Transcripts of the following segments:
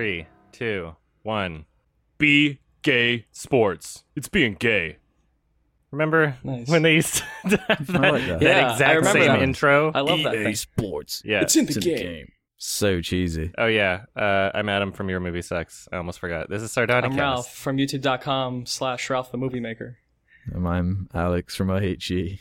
Three, two, one. Be gay sports. It's being gay. Remember Nice. when they used to have that, like that. that Yeah, exact same that. intro? I love that EA thing. Sports. yeah. It's in the It's game. in the game. So cheesy. oh yeah. Uh, I'm Adam from Your Movie Sucks. I almost forgot. This is Sardonicast. I'm Ralph from YouTube.com slash Ralph the Movie Maker. And I'm Alex from IHE.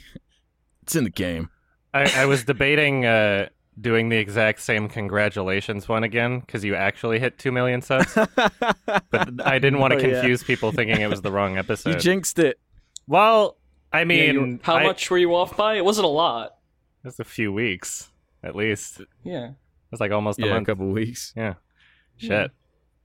It's in the game. I, I was debating uh, doing the exact same congratulations one again because you actually hit two million subs, but I didn't want to Oh, yeah. confuse people thinking it was the wrong episode. You jinxed it. well, I mean, you were- how I- much were you off by? It wasn't a lot. It was a few weeks, at least. It Yeah. was like almost a Yeah, a month. couple weeks. Yeah. Shit.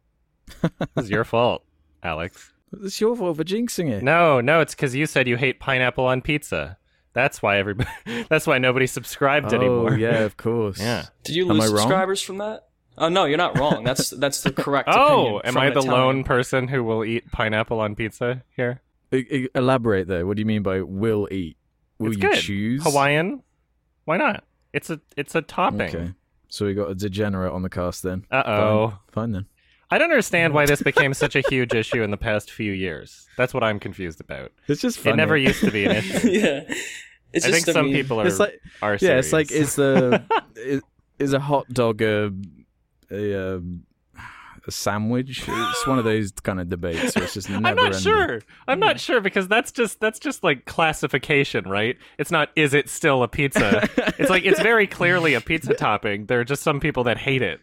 it was your fault, Alex. It's your fault for jinxing it. No, no, it's because you said you hate pineapple on pizza. That's why everybody. That's why nobody subscribed oh, anymore. yeah, of course. Yeah. Did you Am lose I wrong? subscribers from that? Oh no, you're not wrong. That's that's the correct. Oh, am I the Italian. lone person who will eat pineapple on pizza here? E- elaborate though. What do you mean by will eat? Will It's you good. choose Hawaiian? Why not? It's a it's a topping. Okay. So we got a degenerate on the cast then. Uh oh. Fine. Fine then. I don't understand why this became such a huge issue in the past few years. That's what I'm confused about. It's just funny. It never used to be an issue. yeah. It's I just think some meme. people are It's like are yeah, it's like is the is, is a hot dog a a, a sandwich? It's one of those kind of debates. Where it's just never I'm not ending. sure. I'm not sure because that's just that's just like classification, right? It's not is it still a pizza? it's like it's very clearly a pizza topping. There are just some people that hate it.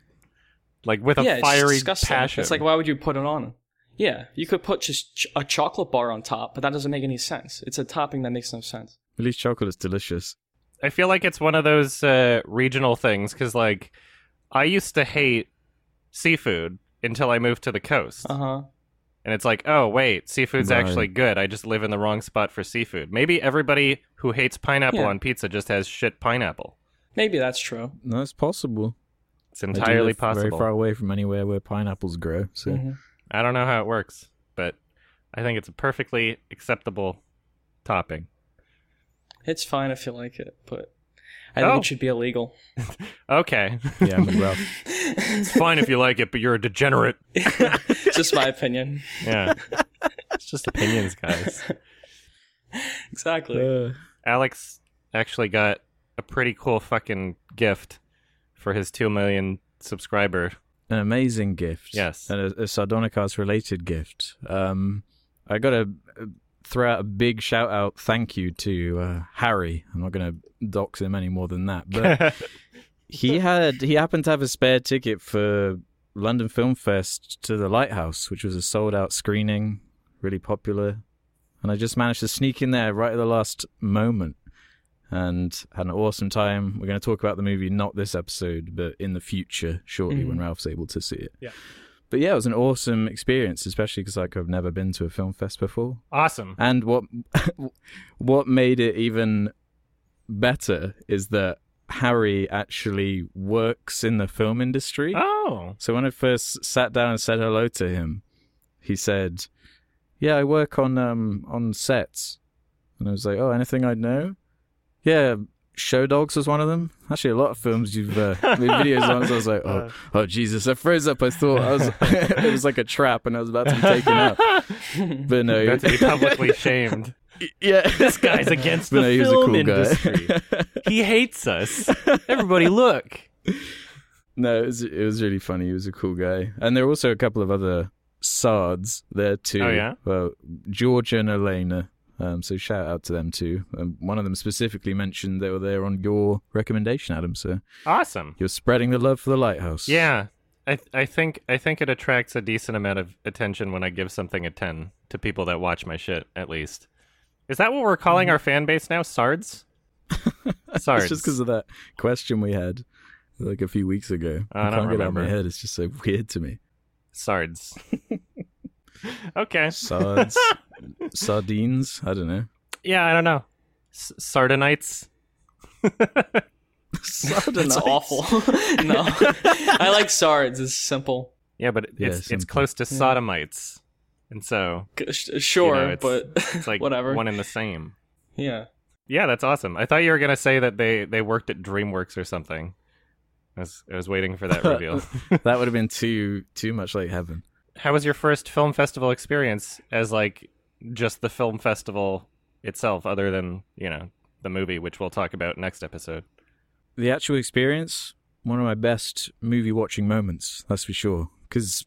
Like with a yeah, it's fiery disgusting. passion. It's like why would you put it on? Yeah, you could put just ch- a chocolate bar on top, but that doesn't make any sense. It's a topping that makes no sense. At least chocolate is delicious. I feel like it's one of those uh, regional things because, like, I used to hate seafood until I moved to the coast, Uh huh. and it's like, oh wait, seafood's Right. actually good. I just live in the wrong spot for seafood. Maybe everybody who hates pineapple Yeah. on pizza just has shit pineapple. Maybe that's true. That's possible. It's I do entirely possible. Very far away from anywhere where pineapples grow. So Mhm. I don't know how it works, but I think it's a perfectly acceptable topping. It's fine if you like it, but I think Oh. it should be illegal. Okay, yeah, I'm with it's fine if you like it, but you're a degenerate. just my opinion. Yeah, it's just opinions, guys. Exactly. Uh, Alex actually got a pretty cool fucking gift for his 2 million subscriber. an amazing gift. Yes. And a, a Sardonicast related gift. Um, I got to throw out a big shout out thank you to uh, Harry. I'm not going to dox him any more than that. But he had he happened to have a spare ticket for London Film Fest to the Lighthouse, which was a sold out screening, really popular. And I just managed to sneak in there right at the last moment and had an awesome time. We're going to talk about the movie not this episode, but in the future shortly when Mhm. Ralph's able to see it. Yeah. But yeah, it was an awesome experience, especially because like I've never been to a film fest before. awesome. And what what made it even better is that Harry actually works in the film industry. Oh. So when I first sat down and said hello to him, he said, "Yeah, I work on um on sets." And I was like, "Oh, anything I know?" Yeah, Show Dogs was one of them. Actually, a lot of films you've uh, made videos on. So I was like, "Oh, oh Jesus!" I froze up. I thought I was it was like a trap, and I was about to be taken out. But no, About to be publicly shamed. yeah, This guy's against But the no, he a film cool industry. guy. he hates us. Everybody look. No, it was, it was really funny. He was a cool guy. And there were also a couple of other Sards there too. Oh, yeah? Well, Georgia and Elena. Um, so shout out to them too. Um, one of them specifically mentioned they were there on your recommendation, Adam. So Awesome. you're spreading the love for the lighthouse. Yeah. I I think I think it attracts a decent amount of attention when I give something a 10 to people that watch my shit at least. Is that what we're calling our fan base now? Sards? Sards. It's just because of that question we had like a few weeks ago. I I don't can't get out of my remember. head. It's just so weird to me. Sards. okay. Sards, sardines. I don't know. Yeah, I don't know. S- Sardinites. It's awful. no, I like Sards. It's simple. Yeah, but Yeah, it's it's close to sodomites, and so Sure, You know, it's- but it's like whatever. one and the same. yeah. Yeah, that's awesome. I thought you were gonna say that they they worked at DreamWorks or something. I was, I was waiting for that reveal. that would have been too too much like heaven. How was your first film festival experience as like just the film festival itself, other than you know the movie, which we'll talk about next episode? The actual experience, one of my best movie watching moments, that's for sure. Because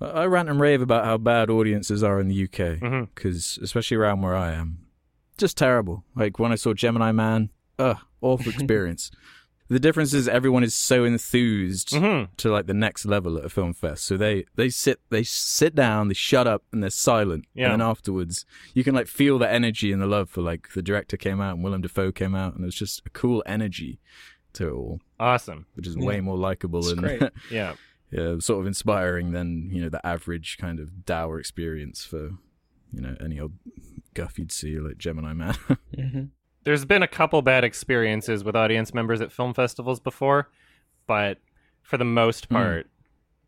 I rant and rave about how bad audiences are in the UK. Because mm-hmm. especially around where I am, just terrible. Like when I saw Gemini Man, ugh, awful experience. The difference is everyone is so enthused hmm to like the next level at a film fest. So they they sit they sit down, they shut up, and they're silent. Yeah. And then afterwards, you can like feel the energy and the love for like the director came out and Willem Dafoe came out, and it was just a cool energy to it all, Awesome. which is Yeah. way more likable It's and great. Yeah. yeah, sort of inspiring than you know the average kind of dour experience for you know any old guff you'd see like Gemini Man. hmm There's been a couple bad experiences with audience members at film festivals before, but for the most Hmm. part,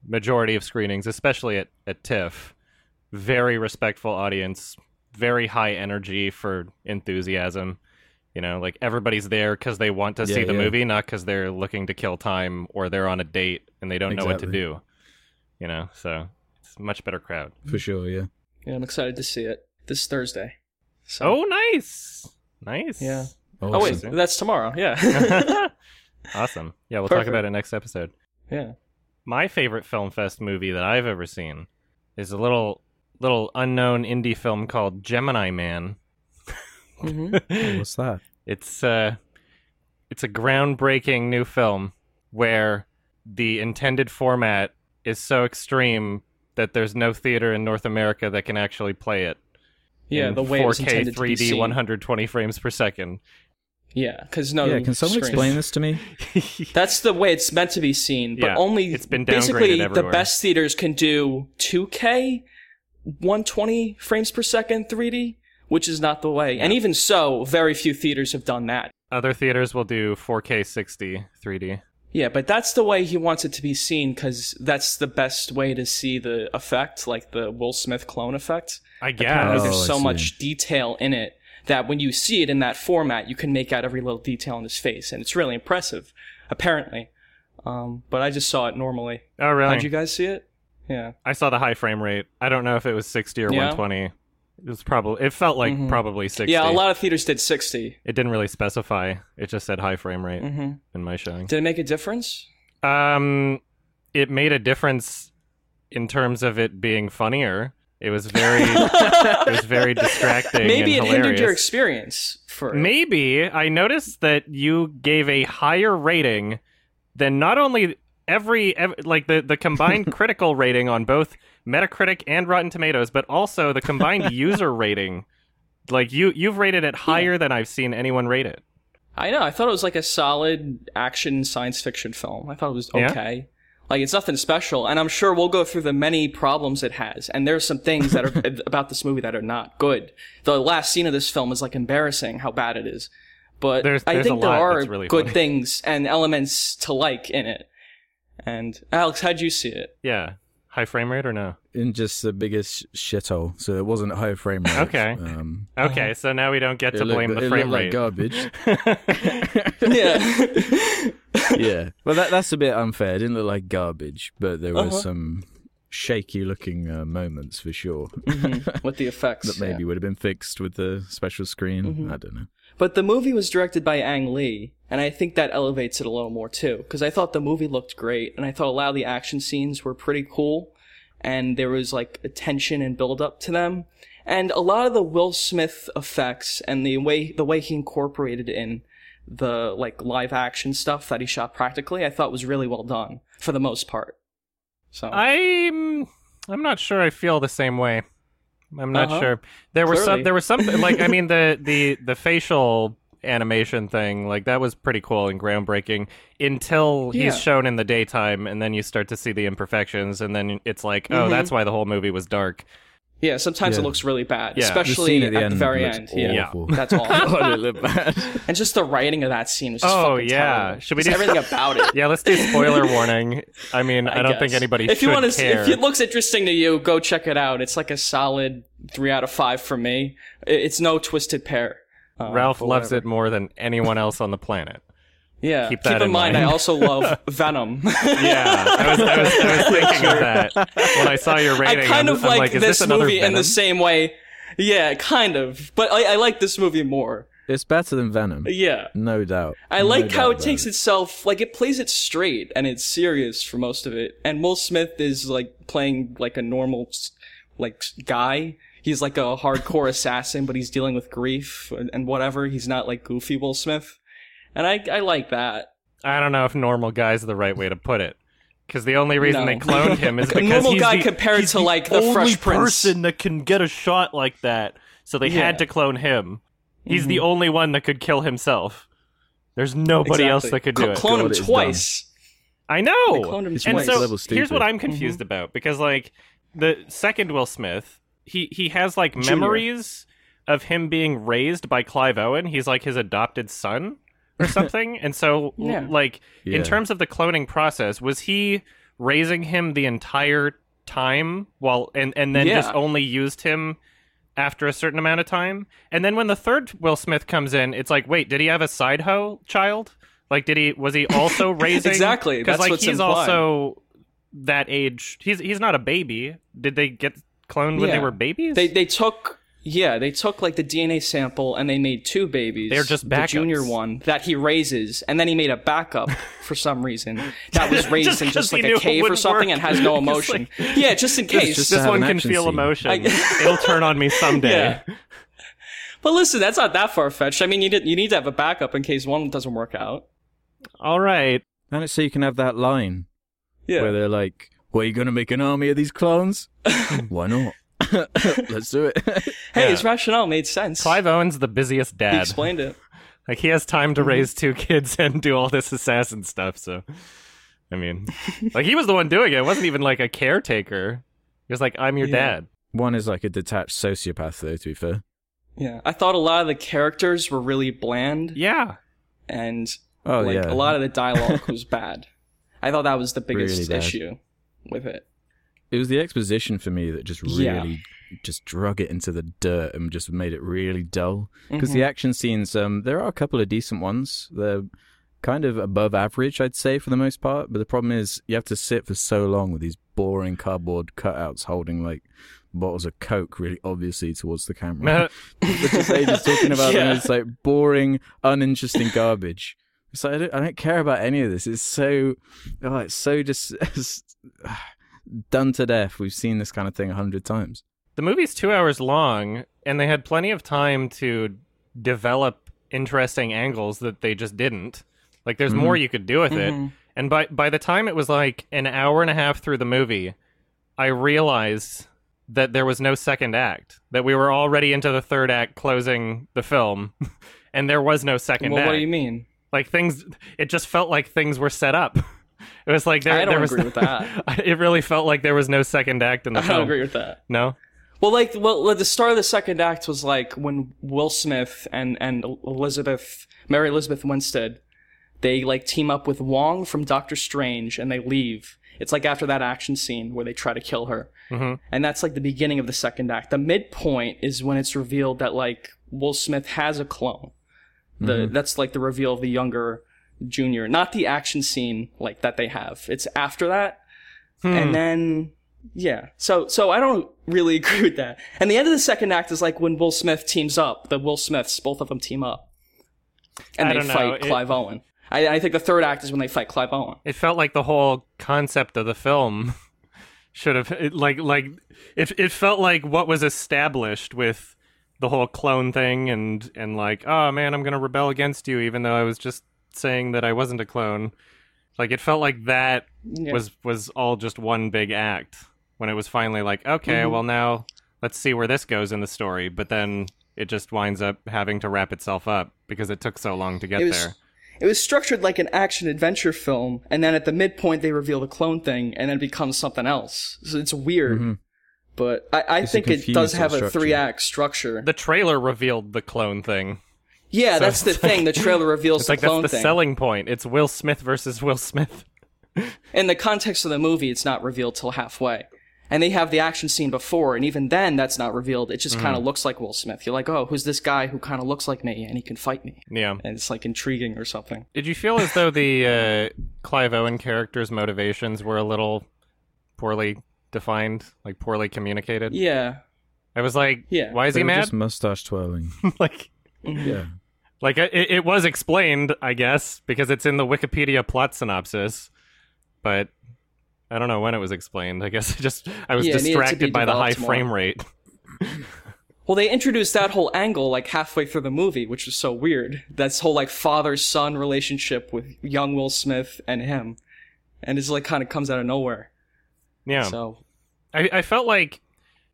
majority of screenings, especially at, at TIFF, very respectful audience, very high energy for enthusiasm. You know, like everybody's there because they want to see the yeah. movie, not because they're looking to kill time or they're on a date and they don't know what to do. You know, so it's a much better crowd. for sure, yeah. Yeah, I'm excited to see it this Thursday. So, Oh, nice. Nice. Yeah. Awesome. oh wait, that's tomorrow. Yeah. awesome. Yeah, we'll talk about it next episode. yeah. My favorite film fest movie that I've ever seen is a little little unknown indie film called Gemini Man. hmm Oh, what's that? It's uh it's a groundbreaking new film where the intended format is so extreme that there's no theater in North America that can actually play it. Yeah, in the way it was 4K intended to be 3D seen. 120 frames per second. Yeah, because no. yeah, can someone screens. explain this to me? That's the way it's meant to be seen, but Yeah, only it's been basically downgraded the best theaters can do 2K, 120 frames per second 3D, which is not the way. And even so, very few theaters have done that. Other theaters will do 4K 60 3D. Yeah, but that's the way he wants it to be seen because that's the best way to see the effect, like the Will Smith clone effect. I guess. Oh, there's I so much detail in it that when you see it in that format, you can make out every little detail in his face, and it's really impressive. Apparently, um, but I just saw it normally. Oh, really? How'd you guys see it? Yeah. I saw the high frame rate. I don't know if it was 60 or Yeah? 120. It was probably. It felt like Mhm. probably 60. Yeah, a lot of theaters did 60. It didn't really specify. It just said high frame rate hmm in my showing. Did it make a difference? Um, it made a difference in terms of it being funnier. It was very. it was very distracting. Maybe it hindered your experience for Maybe I noticed that you gave a higher rating than not only every, ev like the the combined critical rating on both Metacritic and Rotten Tomatoes, but also the combined user rating. Like you you've rated it higher than I've seen anyone rate it. I know. I thought it was like a solid action science fiction film. I thought it was Yeah? okay. Like it's nothing special, and I'm sure we'll go through the many problems it has. And there's some things that are about this movie that are not good. The last scene of this film is like embarrassing how bad it is. But There's- I think there are really good funny. things and elements to like in it. And Alex, how'd you see it? Yeah. High frame rate or no? In just the biggest shithole, so it wasn't high frame rate. Okay. Um, Okay, so now we don't get it to looked- blame the it frame looked rate. like garbage. yeah. yeah, well, that that's a bit unfair. It didn't look like garbage, but there were Uh-huh. some shaky-looking uh, moments for sure Mhm, With the effects. that maybe yeah. would have been fixed with the special screen. Mhm. I don't know. But the movie was directed by Ang Lee, and I think that elevates it a little more too. Because I thought the movie looked great, and I thought a lot of the action scenes were pretty cool, and there was like a tension and build up to them, and a lot of the Will Smith effects and the way the way he incorporated in the like live action stuff that he shot practically, I thought was really well done for the most part. So I'm I'm not sure I feel the same way. I'm not Uh-huh. sure. There were some there was some like I mean the the the facial animation thing like that was pretty cool and groundbreaking until Yeah. he's shown in the daytime and then you start to see the imperfections and then it's like oh Mhm. that's why the whole movie was dark. Yeah, sometimes it looks really bad, Yeah. The The especially at, at the, the, end very looks end. Yeah, that's all. It looked bad. And just the writing of that scene was just terrible. Oh, fucking yeah. terrible. Should we Just do- everything about it? Yeah, let's do spoiler warning. I mean, I, don't think anybody If should you want to, if it looks interesting to you, go check it out. It's like a solid three out of five for me. It's no twisted pair. Uh, Ralph loves whatever. it more than anyone else on the planet. Yeah. Keep Keep, that in, in mind, I also love Venom. Yeah, I was, I was, I was thinking of that when I saw your I rating. kind I'm, of I'm like, like, this, this another movie in the same way. Yeah, kind of. But I, I like this movie more. It's better than Venom, Yeah. no doubt. I No like how it about takes itself like it plays it straight and it's serious for most of it. And Will Smith is like playing like a normal like guy. He's like a hardcore assassin, but he's dealing with grief and, and whatever. He's not like goofy Will Smith, and I I like that. I don't know if normal guy's the right way to put it. Because the only reason No. they cloned him is A because normal he's guy the, compared he's to, like, the only Fresh Prince. person that can get a shot like that. So they Yeah. had to clone him. He's the Mhm. only one that could kill himself. There's nobody else that could Cl- do it. Clone him twice. I know. They cloned him It's and twice. next so here's what. I'm confused about because like the second Will Smith, he he has like Junior. memories of him being raised by Clive Owen. He's like his adopted son or something. and so Yeah. like Yeah. in terms of the cloning process, was he raising him the entire time while and and then just only used him after a certain amount of time? And then when the third Will Smith comes in, it's like, wait, did he have a side hoe child? Like, did he was he also raising Exactly, Because like what's he's implied. also that age. He's he's not a baby. Did they get cloned when they were babies? They they took yeah they took like the DNA sample and they made two babies. They're just the junior one that he raises, and then he made a backup for some reason that was raised Just in 'cause just like a cave or something work. and has no emotion. like- yeah, just in case. just to this one can feel scene. emotion. I- It'll turn on me someday. Yeah. But listen, that's not that far fetched. I mean, you did, you need to have a backup in case one doesn't work out. All right. And it's so you can have that line Yeah. where they're like, "Well, you gonna make an army of these clones? Why not? Let's do it." hey, Yeah. his rationale made sense. Clive Owen's the busiest dad. he explained it. Like he has time Mm-hmm. to raise two kids and do all this assassin stuff. So, I mean, like he was the one doing it. It wasn't even like a caretaker. He was like, "I'm your Yeah. dad." One is like a detached sociopath, though. To be fair, Yeah, I thought a lot of the characters were really bland, Yeah. and oh like yeah, a lot of the dialogue was bad. I thought that was the biggest Really issue with it. It was the exposition for me that just really Yeah. just drug it into the dirt and just made it really dull. Because Mhm. the action scenes, um, there are a couple of decent ones. They're kind of above average, I'd say, for the most part. But the problem is you have to sit for so long with these boring cardboard cutouts holding like bottles of Coke really obviously towards the camera. Just ages talking about them. Yeah. It's like boring, uninteresting garbage. It's like I don't, I don't care about any of this. It's so, oh, it's so just done to death. We've seen this kind of thing a hundred times. the movie's two hours long, and they had plenty of time to develop interesting angles that they just didn't. Like, there's more you could do with it. Mhm. And by by the time it was like an hour and a half through the movie, I realized that there was no second act. That we were already into the third act, closing the film, and there was no second Well, act. what do you mean? Like things, it just felt like things were set up. It was like there. I don't there was agree with that. It really felt like there was no second act in the I film. don't agree with that. No. Well, like, well, the start of the second act was like when Will Smith and and Elizabeth, Mary Elizabeth Winstead, they like team up with Wong from Doctor Strange, and they leave. It's like after that action scene where they try to kill her, Mhm. and that's like the beginning of the second act. The midpoint is when it's revealed that like Will Smith has a clone. The that's like the reveal of the younger Junior, not the action scene like that they have. It's after that, Hmm. and then yeah. So so i don't really agree with that. And the end of the second act is like when will smith teams up. The will smiths both of them team up. And I they don't know, fight it- clive owen. I, I think the third act is when they fight clive owen. It felt like the whole concept of the film should have it, like like it it felt like what was established with the whole clone thing and and like oh man I'm going to rebel against you even though I was just saying that I wasn't a clone. Like it felt like that Yeah. was was all just one big act when it was finally like okay Mhm. well now let's see where this goes in the story. But then it just winds up having to wrap itself up because it took so long to get it was there. it was structured like an action adventure film and then at the midpoint they reveal the clone thing and then it becomes something else. So it's weird. Mhm. but i, I think it does have a three act structure. The trailer revealed the clone thing yeah So that's the like- thing the trailer reveals It's the like that's the thing selling point. It's Will Smith versus Will Smith. in the context of the movie, it's not revealed till halfway. and they have the action scene before, and even then, that's not revealed. It just kind of looks like Will Smith. You're like, oh, who's this guy who kind of looks like me and he can fight me? Yeah. And it's like intriguing or something. Did you feel as though the uh, Clive Owen character's motivations were a little poorly defined, like poorly communicated? Yeah. I was like, Yeah. why is They he were mad? Just mustache twirling. like, yeah. Like uh, it, it was explained, I guess, because it's in the Wikipedia plot synopsis, but I don't know when it was explained. I guess I just I was Yeah, it needed to be distracted by the high more. frame rate. Well, they introduced that whole angle like halfway through the movie, which was so weird. That's whole like father son relationship with young Will Smith and him, and it's like kind of comes out of nowhere. Yeah. So I, I felt like,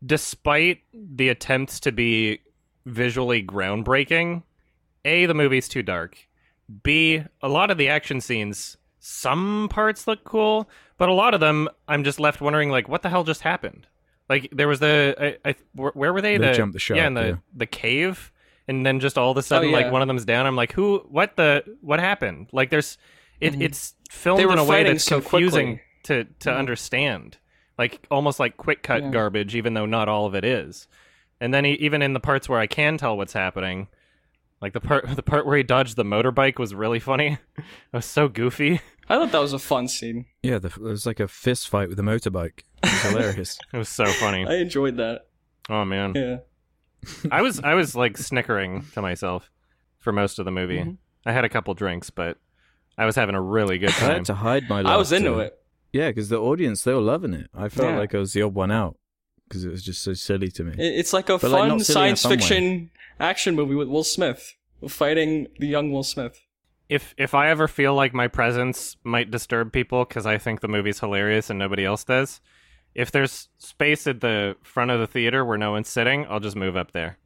despite the attempts to be visually groundbreaking, A, the movie's too dark. B, a lot of the action scenes, some parts look cool, but a lot of them, I'm just left wondering, like, what the hell just happened? Like, there was the, I, I, where where were they? They the, jumped the shark, Yeah, in the, yeah. the cave. And then just all of a oh, sudden, yeah. like, one of them's down. I'm like, who, what the, what happened? Like, there's, it, mm-hmm. it's filmed They were in a way that's so confusing quickly. to, to understand like almost like quick cut Yeah. garbage even though not all of it is and then he, even in the parts where i can tell what's happening like the part the part where he dodged the motorbike was really funny it was so goofy I thought that was a fun scene. Yeah, the, it was like a fist fight with a motorbike. It was hilarious. it was so funny I enjoyed that. oh man Yeah. i was i was like snickering to myself for most of the movie Mhm. i had a couple drinks but i was having a really good I time had to hide my. I was into it. Yeah, because the audience they were loving it. I felt Yeah. like I was the odd one out because it was just so silly to me. It's like a But, fun not silly a science fun way. Fiction action movie with Will Smith fighting the young Will Smith. if if I ever feel like my presence might disturb people because I think the movie's hilarious and nobody else does, if there's space at the front of the theater where no one's sitting, I'll just move up there.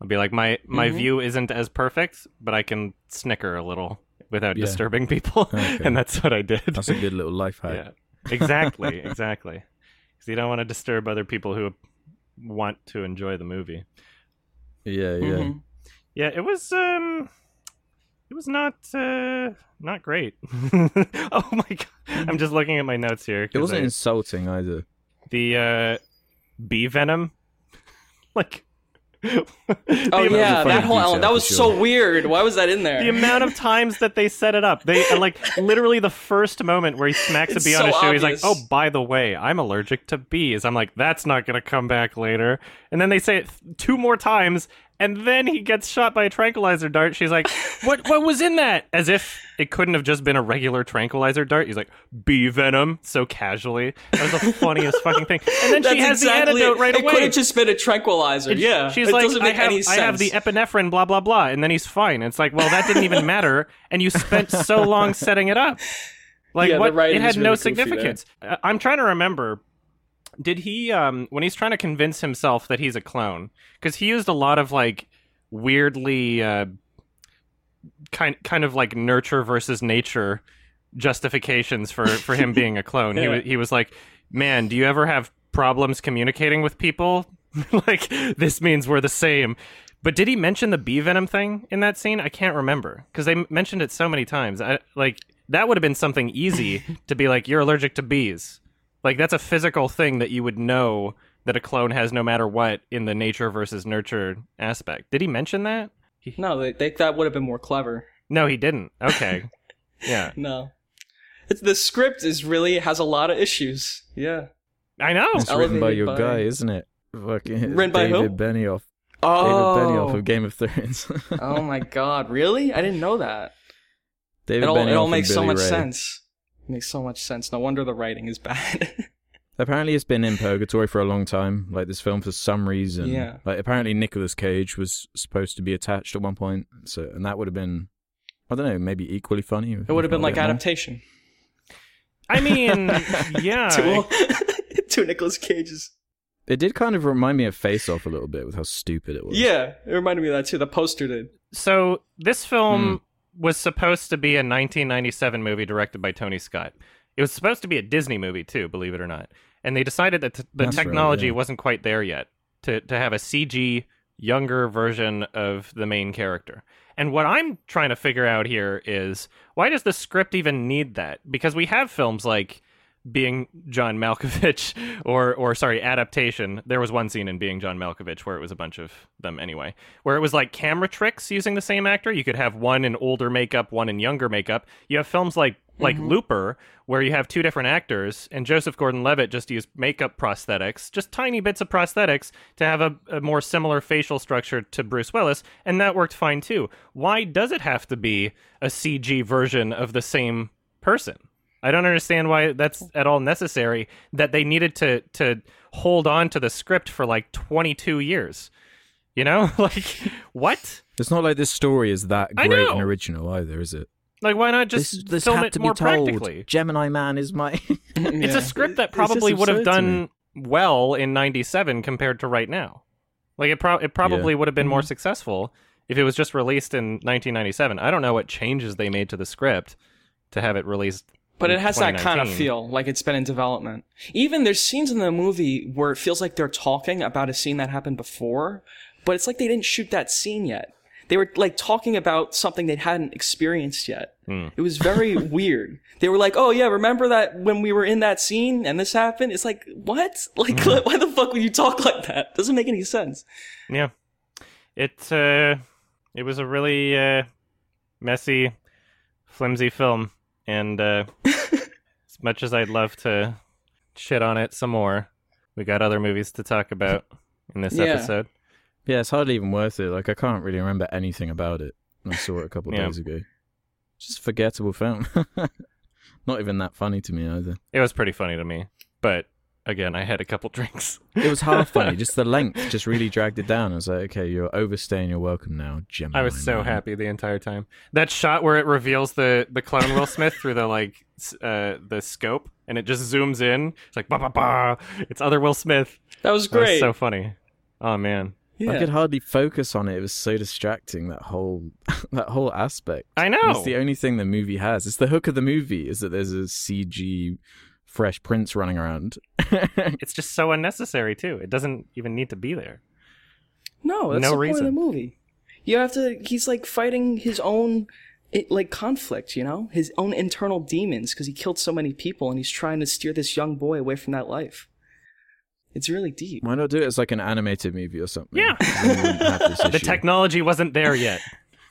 I'll be like, my my Mhm. view isn't as perfect, but I can snicker a little without Yeah. disturbing people, Okay. and that's what I did. That's a good little life hack. yeah, exactly, exactly. Because you don't want to disturb other people who want to enjoy the movie. Yeah, yeah. Mhm. Yeah, it was um it was not uh not great. oh my god. I'm just looking at my notes here. It wasn't I- insulting either. the uh bee venom like Oh yeah, that whole detail element that was sure. so weird. Why was that in there? the amount of times that they set it up. They like literally the first moment where he smacks It's a bee on so his shoe, he's like, "Oh, by the way, I'm allergic to bees." I'm like, "That's not going to come back later." And then they say it two more times, and then he gets shot by a tranquilizer dart. She's like, "What? What was in that?" As if it couldn't have just been a regular tranquilizer dart. He's like, "Bee venom," so casually. That was the funniest fucking thing. And then That's she has exactly the antidote right it away. It could have just been a tranquilizer. Yeah, she's like, I have, I have the epinephrine, blah blah blah, and then he's fine. It's like, well, that didn't even matter, and you spent so long setting it up. Like, Yeah, what? It had is no really goofy there. significance. I'm trying to remember. Did he, um, when he's trying to convince himself that he's a clone, because he used a lot of like weirdly, uh, kind kind of like nurture versus nature justifications for for him being a clone. He Yeah. was he was like, man, do you ever have problems communicating with people? like this means we're the same. But did he mention the bee venom thing in that scene? I can't remember because they mentioned it so many times. I like that would have been something easy to be like, you're allergic to bees. Like that's a physical thing that you would know that a clone has no matter what in the nature versus nurture aspect. Did he mention that? No, they, they, that would have been more clever. no, he didn't. Okay. yeah. No, it's, the script is really has a lot of issues. Yeah. I know. It's written by your by- guy, isn't it? Fucking Written by who? David Benioff. Oh. David Benioff of Game of Thrones. oh my god, really? I didn't know that. David It all, Benioff it all and makes so Billy much Ray. sense. It makes so much sense. No wonder the writing is bad. Apparently, it's been in purgatory for a long time. Like this film, for some reason, Yeah. Like apparently, Nicolas Cage was supposed to be attached at one point, so and that would have been, I don't know, maybe equally funny. it would have been like adaptation. I mean, yeah. Two, two Nicolas Cages. It did kind of remind me of Face Off a little bit with how stupid it was. Yeah, it reminded me of that too. The poster did. So this film Hmm. Was supposed to be a 1997 movie directed by Tony Scott. It was supposed to be a Disney movie too, believe it or not. And they decided that t- the That's right, technology yeah. wasn't quite there yet to to have a CG younger version of the main character. And what I'm trying to figure out here is why does the script even need that? Because we have films like being John Malkovich or or sorry adaptation. There was one scene in being John Malkovich where it was a bunch of them anyway where it was like camera tricks using the same actor. You could have one in older makeup one in younger makeup. You have films like like mm-hmm. Looper where you have two different actors and Joseph Gordon-Levitt just used makeup prosthetics just tiny bits of prosthetics to have a, a more similar facial structure to Bruce Willis and that worked fine too. Why does it have to be a CG version of the same person I don't understand why that's at all necessary. That they needed to to hold on to the script for like 22 years. You know, like what? It's not like this story is that great and original either, is it? Like why not just this film had it to more be told. practically? Gemini Man is my. It's a script that probably would have done well in 97 compared to right now. Like it pro- it probably Yeah. would have been more Mm-hmm. successful if it was just released in 1997. I don't know what changes they made to the script to have it released But it has that kind of feel, like it's been in development. Even there's scenes in the movie where it feels like they're talking about a scene that happened before, but it's like they didn't shoot that scene yet. They were like talking about something they hadn't experienced yet. Hmm. It was very weird. They were like, "Oh yeah, remember that when we were in that scene and this happened?" It's like, "What? Like, Hmm. why the fuck would you talk like that? Doesn't make any sense." Yeah. It uh it was a really uh messy, flimsy film and uh as much as I'd love to shit on it some more, we got other movies to talk about in this Yeah. episode. yeah, it's hardly even worth it. Like I can't really remember anything about it. I saw it a couple of Yeah. days ago. Just forgettable film. not even that funny to me either. It was pretty funny to me, but again, I had a couple drinks. It was half funny. just the length just really dragged it down. I was like, okay, you're overstaying your welcome now, Jim. I was so Man. happy the entire time. That shot where it reveals the the clone Will Smith through the like uh the scope and it just zooms in. It's like ba ba ba. It's other Will Smith. That was That was great. so funny. Oh man. yeah. I could hardly focus on it. It was so distracting that whole that whole aspect. I know. It's the only thing the movie has. It's the hook of the movie is that there's a CG Fresh Prince running around. it's just so unnecessary too. It doesn't even need to be there. No, that's No the point of reason. the movie. You have to. He's like fighting his own, it, like conflict. You know, his own internal demons because he killed so many people, and he's trying to steer this young boy away from that life. It's really deep. Why not do it as like an animated movie or something? Yeah. Then you wouldn't have this The technology wasn't there yet.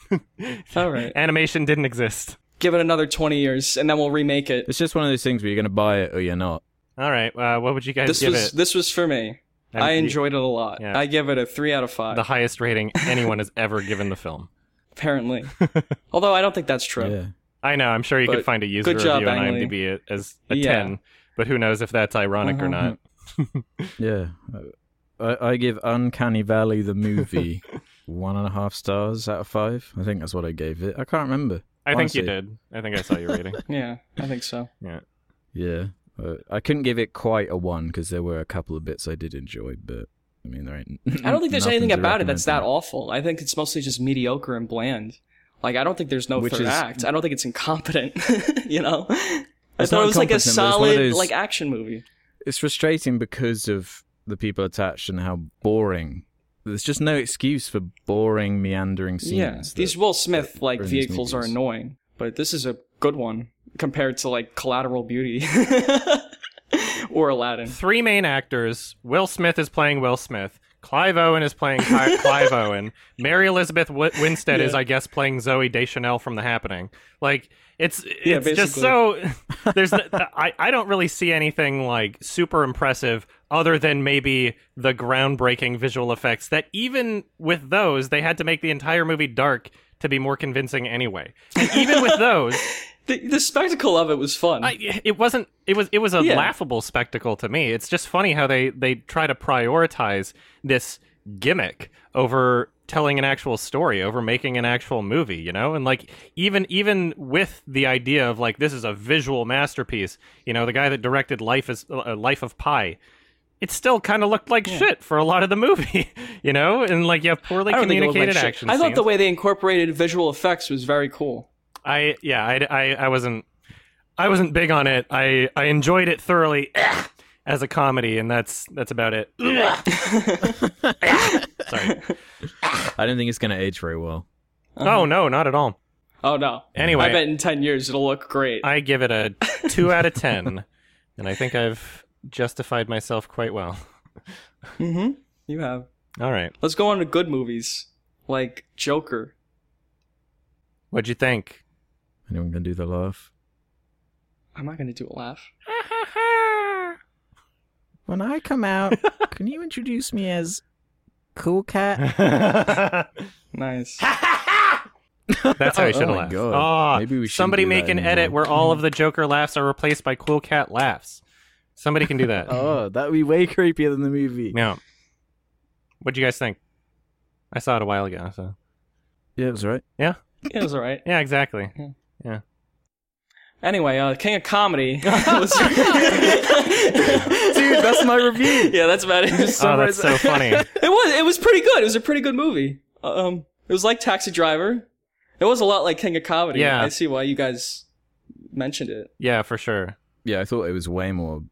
All right, Animation didn't exist. Give it another twenty years, and then we'll remake it. It's just one of those things where you're going to buy it or you're not. All right. Uh, what would you guys This give was it? this was for me. And I the- enjoyed it a lot. Yeah. I give it a three out of five. the highest rating anyone has ever given the film. apparently, although I don't think that's true. Yeah. I know. I'm sure you could find a user job, review on Ang IMDb as a Yeah. 10, but who knows if that's ironic or Uh-huh. not. Yeah. I, I give Uncanny Valley the movie one and a half stars out of five. I think that's what I gave it. I can't remember. I think you did. I think I saw your rating. Yeah, I think so. Yeah. Yeah. Uh, I couldn't give it quite a one because there were a couple of bits I did enjoy, but I mean, there ain't. I don't think there's anything about it that's that awful. I think it's mostly just mediocre and bland. Like I don't think there's no Which third is- act. I don't think it's incompetent. you know, I thought it was like a incompetent, but it's one of solid those- like action movie. It's frustrating because of the people attached and how boring. There's just no excuse for boring, meandering scenes. yeah, these Will Smith like are in these vehicles are annoying, but this is a good one compared to like Collateral Beauty or Aladdin. Three main actors. Will Smith is playing Will Smith. Clive Owen is playing Cli- Clive Owen. Mary Elizabeth w- Winstead is, I guess, playing Zooey Deschanel from The Happening. Like it's Yeah, it's just so. There's I I don't really see anything like super impressive other than maybe the groundbreaking visual effects. That even with those, they had to make the entire movie dark to be more convincing anyway. And even with those. The, the spectacle of it was fun. I, it wasn't. It was. It was a Yeah. laughable spectacle to me. It's just funny how they they try to prioritize this gimmick over telling an actual story, over making an actual movie. You know, and like even even with the idea of like this is a visual masterpiece. You know, the guy that directed Life is uh, Life of Pi. It still kind of looked like shit for a lot of the movie, you know, and like you have poorly I don't think it looked like communicated shit. action. I thought scenes. the way they incorporated visual effects was very cool. I yeah, I, I, I wasn't I wasn't big on it. I I enjoyed it thoroughly as a comedy, and that's that's about it. Sorry. I don't think it's going to age very well. Uh-huh. Oh no, not at all. Oh no. Anyway. I bet in ten years it'll look great. I give it a two out of ten. and I think I've justified myself quite well. Mm-hmm. You have. All right. Let's go on to good movies like Joker. What'd you think? Anyone gonna do the laugh? I'm not gonna do a laugh. When I come out, can you introduce me as Cool Cat? Nice. That's how you Oh should my laugh. God. Oh, Maybe we shouldn't somebody make an anymore. edit where all of the Joker laughs are replaced by Cool Cat laughs. Somebody can do that. oh, that would be way creepier than the movie. Yeah. What'd you guys think? I saw it a while ago. So Yeah, it was right. Yeah? It was alright. yeah, exactly. Yeah. Anyway, uh, King of Comedy. was- Dude, that's my review. yeah, that's about it. Oh, that's so funny. It was. It was pretty good. It was a pretty good movie. Um, it was like Taxi Driver. It was a lot like King of Comedy. Yeah. I see why you guys mentioned it. Yeah, for sure. Yeah, I thought it was way more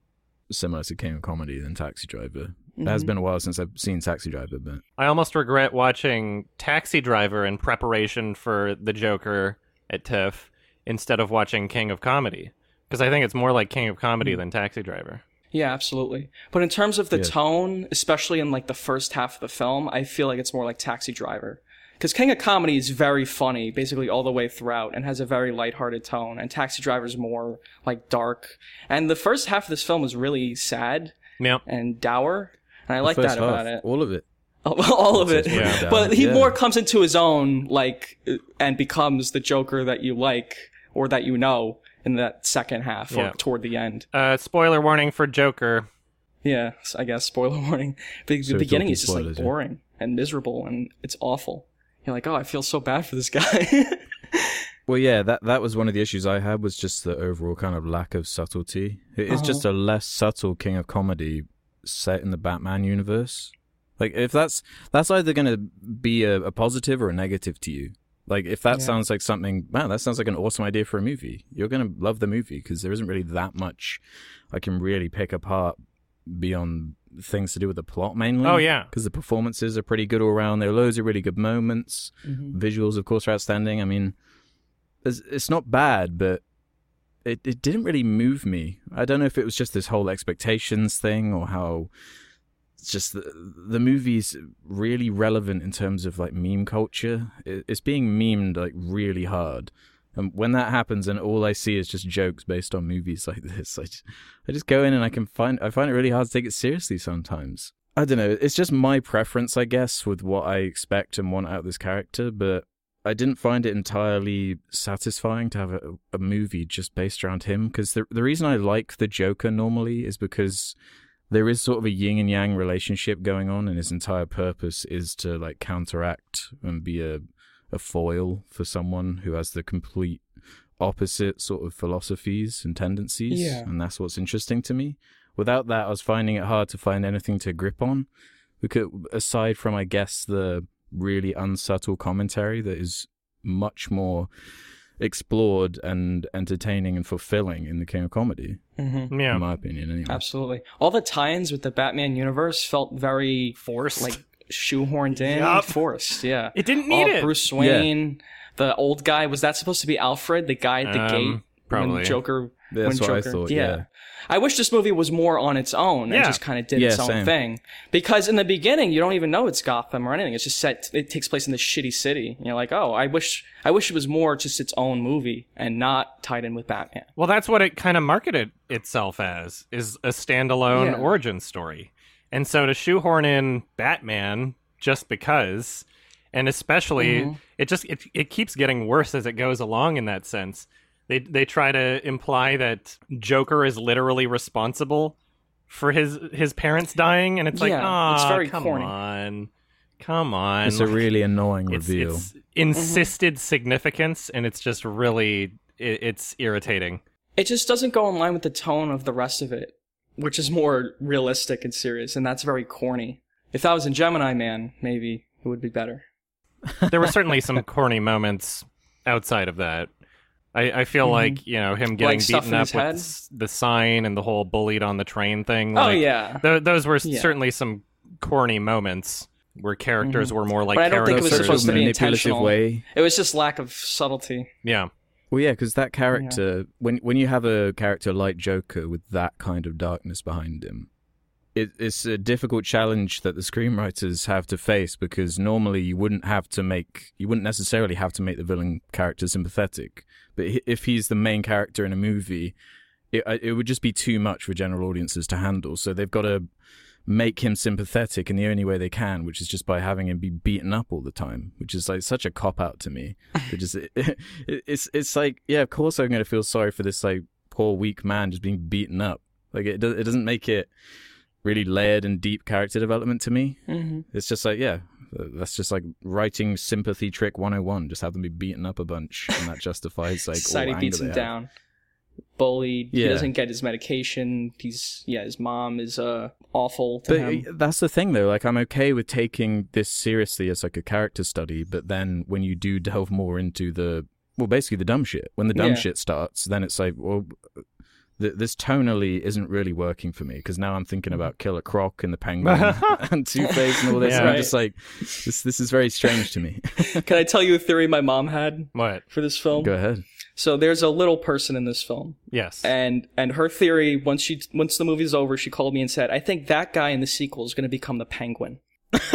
similar to King of Comedy than Taxi Driver. It has Mhm. been a while since I've seen Taxi Driver, but I almost regret watching Taxi Driver in preparation for the Joker at TIFF instead of watching King of Comedy because I think it's more like King of Comedy than Taxi Driver. Yeah, absolutely. But in terms of the Yeah. tone, especially in like the first half of the film, I feel like it's more like Taxi Driver. Because King of Comedy is very funny, basically all the way throughout, and has a very lighthearted tone. And Taxi Driver is more like dark. And the first half of this film is really sad Yeah. and dour, and I like the first that about half, it. all of it. all of it. Yeah. But he Yeah. more comes into his own, like, uh, and becomes the Joker that you like or that you know in that second half Yeah. or toward the end. Uh, spoiler warning for Joker. Yeah, I guess spoiler warning. The, So the beginning is just like spoilers, yeah. boring and miserable, and it's awful. You're like, oh, I feel so bad for this guy. Well, yeah, that that was one of the issues I had was just the overall kind of lack of subtlety. It is Uh-huh. just a less subtle King of Comedy set in the Batman universe. Like if that's that's either going to be a, a positive or a negative to you. Like if that Yeah. sounds like something, man, that sounds like an awesome idea for a movie. You're going to love the movie because there isn't really that much I can really pick apart beyond things to do with the plot mainly. Oh, yeah. because the performances are pretty good all around. There are loads of really good moments. Mhm. Visuals, of course, are outstanding. I mean, it's, it's not bad, but it, it didn't really move me. I don't know if it was just this whole expectations thing or how it's just the, the movie's really relevant in terms of like meme culture. It, it's being memed like really hard. And when that happens and all I see is just jokes based on movies like this, I just, I just go in and I can find I find it really hard to take it seriously sometimes. I don't know. It's just my preference, I guess, with what I expect and want out of this character, but I didn't find it entirely satisfying to have a, a movie just based around him. Because the the reason I like the Joker normally is because there is sort of a yin and yang relationship going on, and his entire purpose is to like counteract and be a a foil for someone who has the complete opposite sort of philosophies and tendencies. Yeah. And that's what's interesting to me. Without that, I was finding it hard to find anything to grip on. Because aside from, I guess, the really unsubtle commentary that is much more explored and entertaining and fulfilling in the King of Comedy, Mhm. Yeah. in my opinion, anyway. Absolutely. All the tie-ins with the Batman universe felt very Forced. like shoehorned in, Yup. forced. Yeah. it didn't need oh, it. Bruce Wayne, the old guy. Was that supposed to be Alfred, the guy at the Um, gate probably. when Joker? That's when what I thought, yeah. I wish this movie was more on its own and Yeah. just kind of did Yeah, its own same. thing. Because in the beginning, you don't even know it's Gotham or anything. It's just set. It takes place in this shitty city. And you're like, oh, I wish, I wish it was more just its own movie and not tied in with Batman. Well, that's what it kind of marketed itself as is a standalone Yeah. origin story. And so to shoehorn in Batman just because and especially Mm-hmm. it just it, it keeps getting worse as it goes along in that sense. They they try to imply that Joker is literally responsible for his his parents dying and it's like, Yeah, "Oh, it's very come corny." on. Come on." It's a really annoying it's, reveal. it's insisted significance and it's just really it, it's irritating. It just doesn't go in line with the tone of the rest of it, which is more realistic and serious, and that's very corny. If that was in Gemini Man, maybe it would be better. there were certainly some corny moments outside of that. I, I feel Mhm. like you know him getting Like beaten up with head? the sign and the whole bullied on the train thing. oh like, yeah, th- those were Yeah. certainly some corny moments where characters were more like But I don't think it was supposed to be manipulative intentional. way. it was just lack of subtlety. Yeah, Well, yeah, because that character, when when you have a character like Joker with that kind of darkness behind him, it, it's a difficult challenge that the screenwriters have to face because normally you wouldn't have to make, you wouldn't necessarily have to make the villain character sympathetic. But if he's the main character in a movie, it uh, it would just be too much for general audiences to handle. So they've got to make him sympathetic in the only way they can, which is just by having him be beaten up all the time, which is like such a cop out to me. It just it, it, it's it's like yeah, of course I'm going to feel sorry for this like poor weak man just being beaten up. Like it do- it doesn't make it really layered and deep character development to me. hmm It's just like yeah, that's just like writing sympathy trick 101. Just have them be beaten up a bunch, and that justifies like all Society beats have. down. Bullied. He doesn't get his medication. He's yeah. His mom is uh awful to But him. that's the thing, though. Like, I'm okay with taking this seriously as like a character study, but then when you do delve more into the, well, basically the dumb shit, when the dumb Yeah. shit starts, then it's like, well, th- this tonally isn't really working for me because now I'm thinking about Killer Croc and the Penguin and Two Face and all this. Yeah. and I'm Right. just like, this this is very strange to me. Can I tell you a theory my mom had What? for this film? Go ahead. So there's a little person in this film, Yes. and and her theory once she once the movie's over, she called me and said, "I think that guy in the sequel is going to become the Penguin."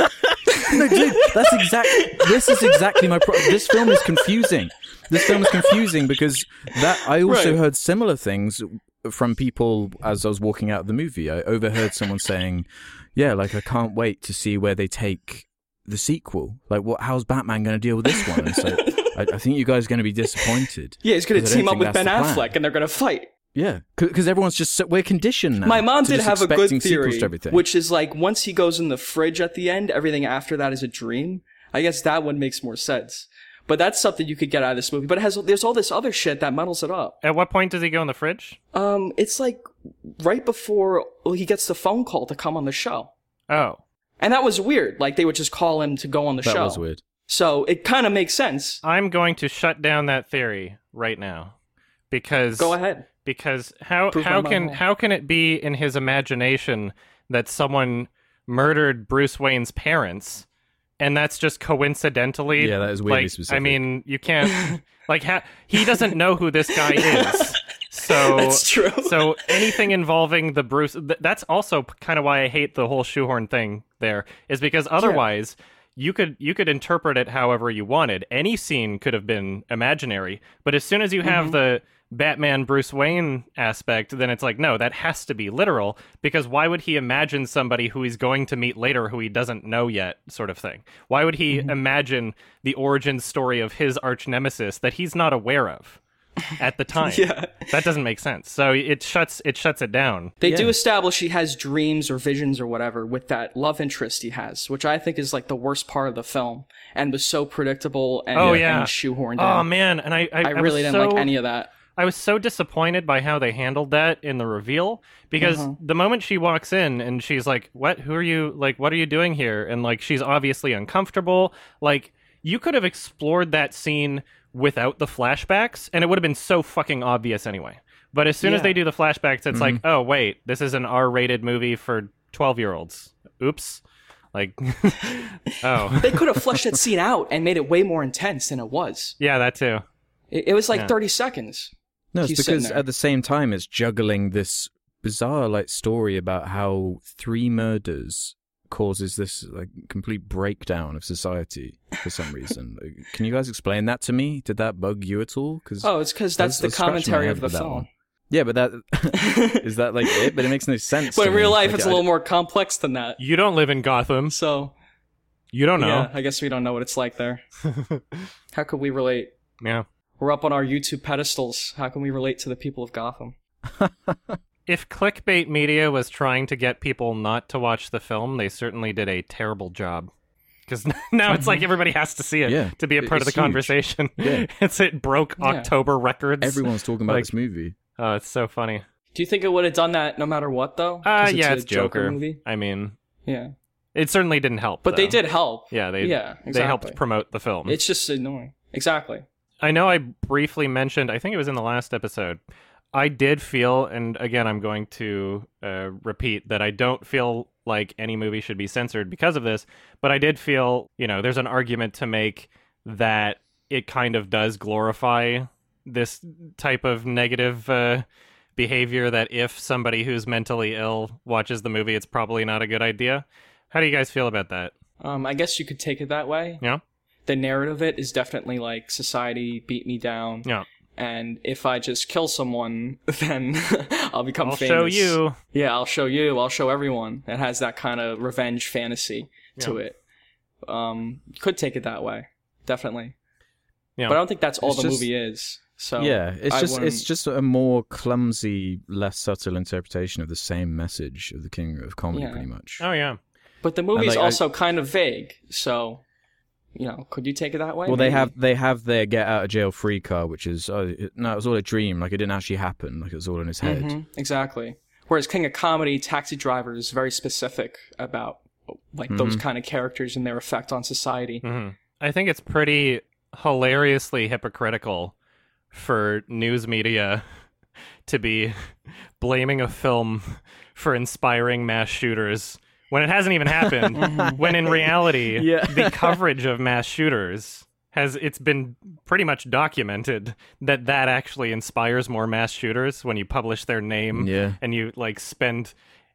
no, dude, that's exact. This is exactly my problem. This film is confusing. This film is confusing because that I also Right. heard similar things from people as I was walking out of the movie. I overheard someone saying, "Yeah, like I can't wait to see where they take the sequel. Like, what? How's Batman going to deal with this one?" And so I, I think you guys are going to be disappointed. Yeah, he's going to team up with Ben. Affleck, and they're going to fight. Yeah, because everyone's just so, we're conditioned now. My mom did have a good expecting sequels theory, to which is like once he goes in the fridge at the end, everything after that is a dream. I guess that one makes more sense. But that's something you could get out of this movie. But it has there's all this other shit that muddles it up. At what point does he go in the fridge? Um, it's like right before he gets the phone call to come on the show, Oh. and that was weird. Like they would just call him to go on the that show. That was weird. So it kind of makes sense. I'm going to shut down that theory right now. Because Go ahead. because how Prove how can mind. how can it be in his imagination that someone murdered Bruce Wayne's parents and that's just coincidentally Yeah, that is weirdly like, specific. I mean, you can't like ha- he doesn't know who this guy is. So That's true. so anything involving the Bruce th- that's also kind of why I hate the whole shoehorn thing there is because otherwise you could you could interpret it however you wanted. Any scene could have been imaginary, but as soon as you have mm-hmm. the Batman Bruce Wayne aspect, then it's like no, that has to be literal because why would he imagine somebody who he's going to meet later who he doesn't know yet sort of thing? Why would he mm-hmm. imagine the origin story of his arch nemesis that he's not aware of? At the time, Yeah. that doesn't make sense. So it shuts it shuts it down. They do establish he has dreams or visions or whatever with that love interest he has, which I think is like the worst part of the film and was so predictable and, Oh, yeah. and shoehorned Oh in. man, and I I, I was really didn't so- like any of that. I was so disappointed by how they handled that in the reveal because Uh-huh. the moment she walks in and she's like, "What? Who are you? Like, what are you doing here?" and like she's obviously uncomfortable. Like you could have explored that scene without the flashbacks, and it would have been so fucking obvious anyway. But as soon as they do the flashbacks, it's like, Mm-hmm. oh wait, this is an R-rated movie for twelve-year-olds. Oops. Like, oh They could have flushed that scene out and made it way more intense than it was. yeah, that too. It, it was like Yeah. 30 seconds. No, it's because at the same time it's juggling this bizarre like story about how three murders causes this like complete breakdown of society for some reason. Uh, Can you guys explain that to me? Did that bug you at all? Because Oh, it's because that's the commentary of the film. Yeah, but that is that like it? But it makes no sense. But in real me. life, Like, it's a I- little more complex than that. You don't live in Gotham. So, You don't know. yeah, I guess we don't know what it's like there. How could we relate? yeah. We're up on our YouTube pedestals. How can we relate to the people of Gotham? if clickbait media was trying to get people not to watch the film, they certainly did a terrible job. Because now it's like everybody has to see it Yeah, to be a it- part of the huge. conversation. Yeah. it's it broke Yeah. October records. Everyone's talking about Like- this movie. Oh, it's so funny. Do you think it would have done that no matter what, though? Uh 'Cause yeah, a it's Joker. movie. I mean, Yeah, it certainly didn't help. but they did help. Yeah, they Yeah, they helped promote the film. It's just annoying. Exactly. I know I briefly mentioned, I think it was in the last episode. I did feel, and again, I'm going to uh, repeat that I don't feel like any movie should be censored because of this, but I did feel, you know, there's an argument to make that it kind of does glorify this type of negative uh, behavior that if somebody who's mentally ill watches the movie, it's probably not a good idea. How do you guys feel about that? Um, I guess you could take it that way. Yeah. The narrative of it is definitely like society beat me down. Yeah. And if I just kill someone, then I'll become I'll famous. show you. Yeah, I'll show you. I'll show everyone. It has that kind of revenge fantasy to it. Um, could take it that way, definitely. Yeah. But I don't think that's all It's the just- movie is. So yeah, it's I just wouldn't- it's just a more clumsy, less subtle interpretation of the same message of the king of comedy, Yeah. pretty much. Oh yeah. But the movie's like, I- also kind of vague. So, you know, could you take it that way? Well, they have they have their get out of jail free card, which is oh it, no, it was all a dream. Like it didn't actually happen. Like it was all in his head. Mhm, exactly. Whereas King of Comedy, Taxi Driver is very specific about like those Mm-hmm. kind of characters and their effect on society. hmm I think it's pretty hilariously hypocritical for news media to be blaming a film for inspiring mass shooters when it hasn't even happened. when in reality, Yeah. the coverage of mass shooters has it's been pretty much documented that that actually inspires more mass shooters when you publish their name Yeah. and you like spend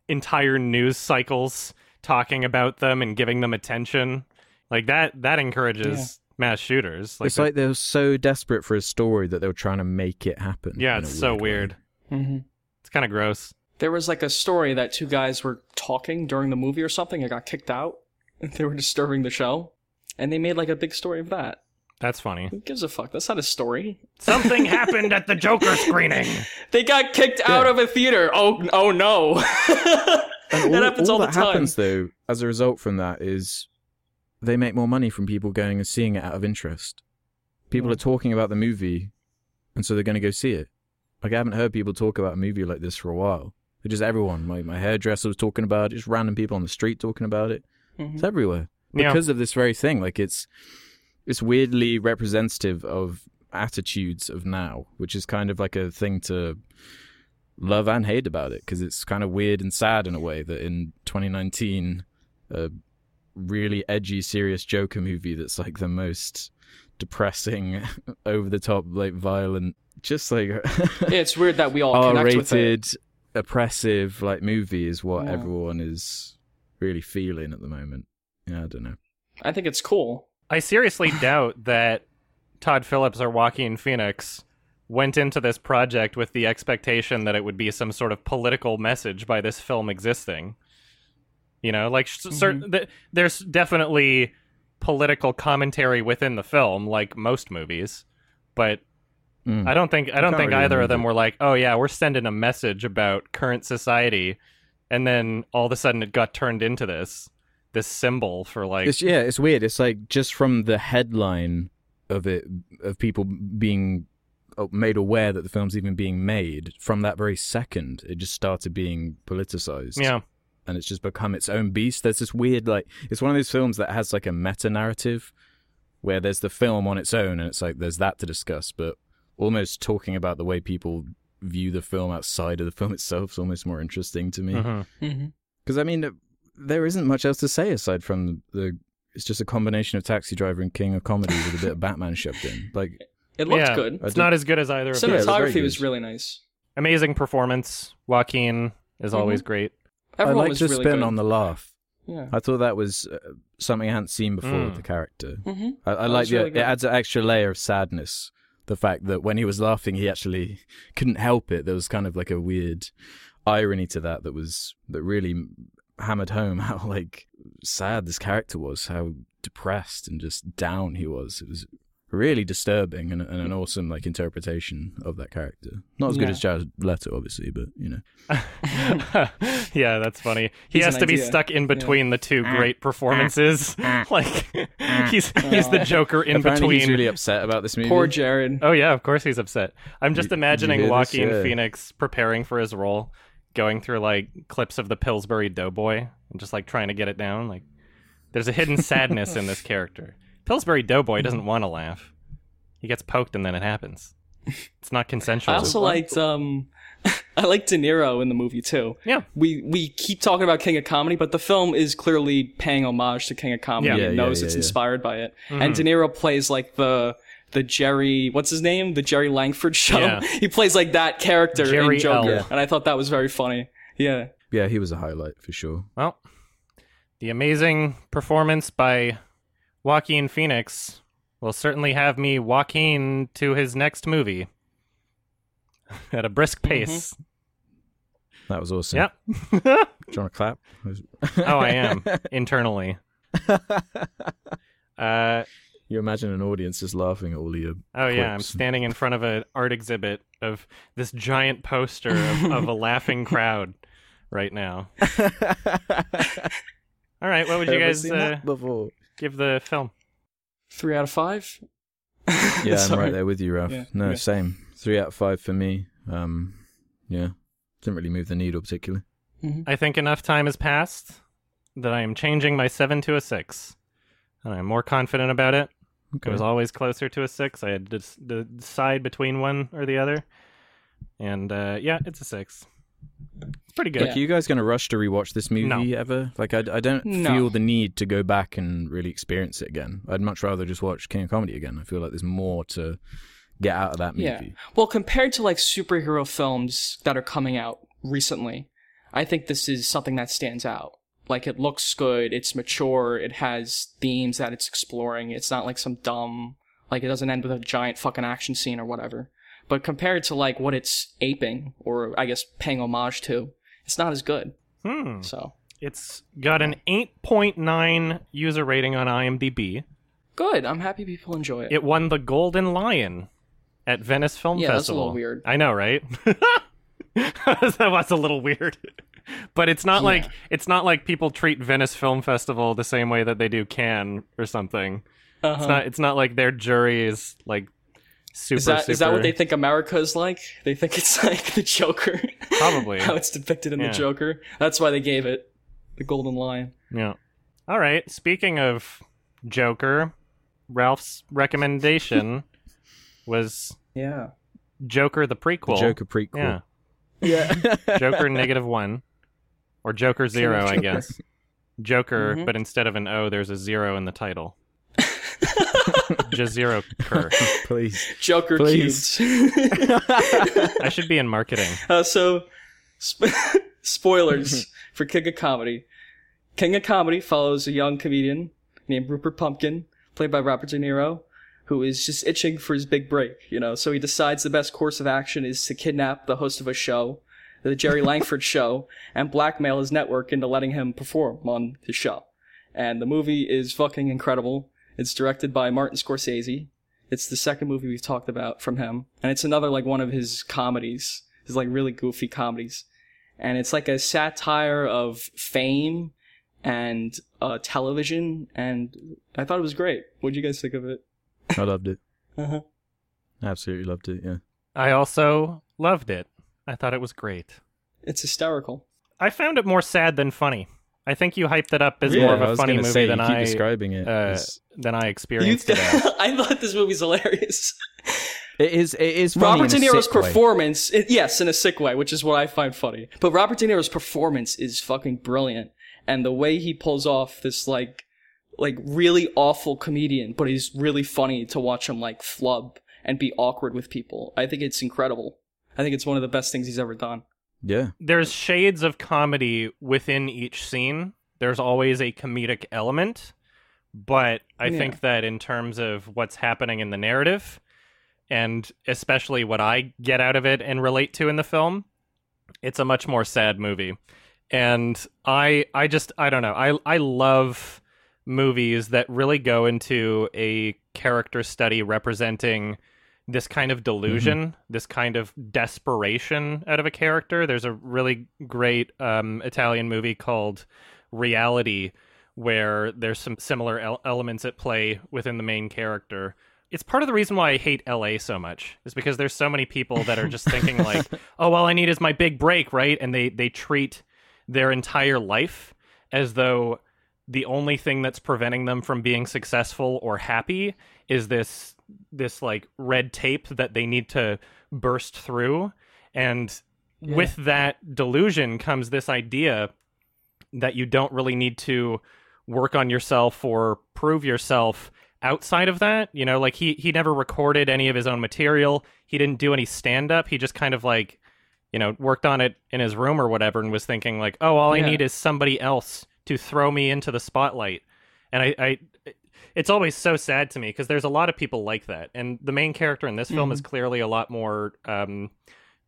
entire news cycles talking about them and giving them attention like that that encourages mass shooters like it's like they were so desperate for a story that they were trying to make it happen. yeah in a it's so way. weird hmm it's kind of gross There was like a story that two guys were talking during the movie or something and got kicked out. They were disturbing the show. And they made like a big story of that. that's funny Who gives a fuck? That's not a story. something happened at the joker screening They got kicked out of a theater. Oh, oh no. And that all, happens all all that time. happens though, as a result from that, is they make more money from people going and seeing it out of interest. People Mm. are talking about the movie, and so they're going to go see it. Like I haven't heard people talk about a movie like this for a while. Just everyone. My my hairdresser was talking about it. Just random people on the street talking about it. Mhm. It's everywhere Yeah. because of this very thing. Like it's it's weirdly representative of attitudes of now, which is kind of like a thing to love and hate about it because it's kind of weird and sad in a way that in 2019 a really edgy serious joker movie that's like the most depressing over the top like violent just like Yeah, it's weird that we all connect with it. R-rated oppressive like movie is what Yeah. everyone is really feeling at the moment yeah i don't know I think it's cool. I seriously doubt that Todd Phillips or Joaquin Phoenix went into this project with the expectation that it would be some sort of political message by this film existing. You know, like sh- certain mm-hmm. th- there's definitely political commentary within the film, like most movies, but Mm. I don't think I don't think either of them were like, oh yeah, we're sending a message about current society, and then all of a sudden it got turned into this this symbol for like It's yeah, it's weird. It's like just from the headline of it, of people being uh, made aware that the film's even being made. From that very second, it just started being politicized. yeah. and it's just become its own beast. There's this weird like it's one of those films that has like a meta narrative where there's the film on its own, and it's like there's that to discuss, but almost talking about the way people view the film outside of the film itself is almost more interesting to me. Mhm. hmm Because I mean, there isn't much else to say aside from the. It's just a combination of Taxi Driver and King of Comedy with a bit of Batman shoved in. Like, It looked yeah, good. It's not as good as either of Yeah, it those. was very was really nice. Amazing performance. Joaquin is always great. Everyone I like was the really spin good. on the laugh. Yeah. I thought that was uh, something I hadn't seen before Mm. with the character. hmm I, I like the, really it adds an extra layer of sadness. The fact that when he was laughing, he actually couldn't help it. There was kind of like a weird irony to that that was that really hammered home how like sad this character was, how depressed and just down he was. It was really disturbing and, and an awesome like interpretation of that character. Not as good Yeah. as Jared Leto, obviously, but you know. yeah, that's funny. He He's has an to be stuck in between the two ah. great performances. Ah. Ah. like he's he's the Joker in Apparently between. he's really upset about this movie. Poor Jared. Oh yeah, of course he's upset. I'm just Did- did you imagining hear this? Joaquin Yeah. Phoenix preparing for his role, going through like clips of the Pillsbury Doughboy and just like trying to get it down. Like there's a hidden sadness in this character. Pillsbury Doughboy doesn't want to laugh. He gets poked and then it happens. It's not consensual. I also liked um I like De Niro in the movie too. Yeah. We we keep talking about King of Comedy, but the film is clearly paying homage to King of Comedy Yeah. and Yeah, yeah, knows yeah, it's yeah. inspired by it. Mm-hmm. And De Niro plays like the the Jerry, what's his name? The Jerry Langford show. Yeah. He plays like that character Jerry in Joker, L. and I thought that was very funny. Yeah. Yeah, he was a highlight for sure. Well, the amazing performance by Joaquin Phoenix will certainly have me Joaquin to his next movie at a brisk pace. That was awesome. Yep. Do you want to clap? oh, I am internally. Uh, You imagine an audience just laughing at all of your. oh yeah, I'm standing in front of an art exhibit of this giant poster of, of a laughing crowd right now. All right, what would you Ever guys seen uh, that before? Give the film? Three out of five? Yeah, I'm right there with you, Ralph. Yeah, no, yeah. same. Three out of five for me. Um, yeah, didn't really move the needle particularly. I think enough time has passed that I am changing my seven to a six, and I'm more confident about it. Okay. It was always closer to a six. I had to s- to decide between one or the other, and uh, yeah, it's a six. It's pretty good. Yeah. Are you guys going to rush to rewatch this movie No. ever? Like, I, I don't No. feel the need to go back and really experience it again. I'd much rather just watch King of Comedy again. I feel like there's more to get out of that movie. Yeah. Well, compared to like superhero films that are coming out recently, I think this is something that stands out. Like it looks good, it's mature, it has themes that it's exploring. It's not like some dumb like it doesn't end with a giant fucking action scene or whatever. But compared to like what it's aping or I guess paying homage to, it's not as good. Hmm. So, It's got an 8.9 user rating on IMDb. good. I'm happy people enjoy it. It won the Golden Lion at Venice Film Yeah, that's a Festival. little weird. I know, right? that was a little weird. But it's not like it's not like people treat Venice Film Festival the same way that they do Cannes or something. Uh-huh. It's not it's not like their jury is like super is that super is that what they think America is like? They think it's like the Joker. Probably. How it's depicted in Yeah. the Joker. That's why they gave it the Golden Lion. Yeah. All right. Speaking of Joker, Ralph's recommendation was Yeah. Joker the prequel. Joker prequel. Yeah. Yeah. Joker negative one. Or Joker zero, I guess. Joker, Mhm. but instead of an O, there's a zero in the title. Just zero cur. Please. Joker Please. cubes. I should be in marketing. uh, so, sp- spoilers for King of Comedy. King of Comedy follows a young comedian named Rupert Pupkin, played by Robert De Niro, who is just itching for his big break, you know. So he decides the best course of action is to kidnap the host of a show, the Jerry Langford show, and blackmail his network into letting him perform on his show. And the movie is fucking incredible. It's directed by Martin Scorsese. It's the second movie we've talked about from him, and it's another like one of his comedies. His like really goofy comedies, and it's like a satire of fame and uh, television. And I thought it was great. What'd you guys think of it? I loved it. Uh-huh. Absolutely loved it. Yeah. I also loved it. I thought it was great. It's hysterical. I found it more sad than funny. I think you hyped it up as yeah, more of a was funny gonna movie say, than you keep I describing it. uh, as- than I You experienced it. I thought this movie's hilarious. it is. It is. Funny Robert De Niro's performance, it- yes, in a sick way, which is what I find funny. But Robert De Niro's performance is fucking brilliant, and the way he pulls off this like, like really awful comedian, but he's really funny to watch him like flub and be awkward with people. I think it's incredible. I think it's one of the best things he's ever done. Yeah. there's shades of comedy within each scene. There's always a comedic element, but I Yeah. think that in terms of what's happening in the narrative, and especially what I get out of it and relate to in the film, it's a much more sad movie. And I I just I don't know. I I love movies that really go into a character study representing this kind of delusion, this kind of desperation out of a character. There's a really great um, Italian movie called Reality where there's some similar el- elements at play within the main character. It's part of the reason why I hate LA so much is because there's so many people that are just thinking like, "Oh, all I need is my big break," right? And they they treat their entire life as though the only thing that's preventing them from being successful or happy is this this like red tape that they need to burst through and with that delusion comes this idea that you don't really need to work on yourself or prove yourself outside of that. You know, like he he never recorded any of his own material. He didn't do any stand up. He just kind of like, you know, worked on it in his room or whatever and was thinking like, "Oh, all I need is somebody else to throw me into the spotlight." And I, I it's always so sad to me because there's a lot of people like that. And the main character in this film is clearly a lot more um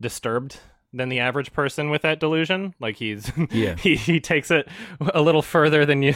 disturbed than the average person with that delusion. Like he's Yeah. he he takes it a little further than you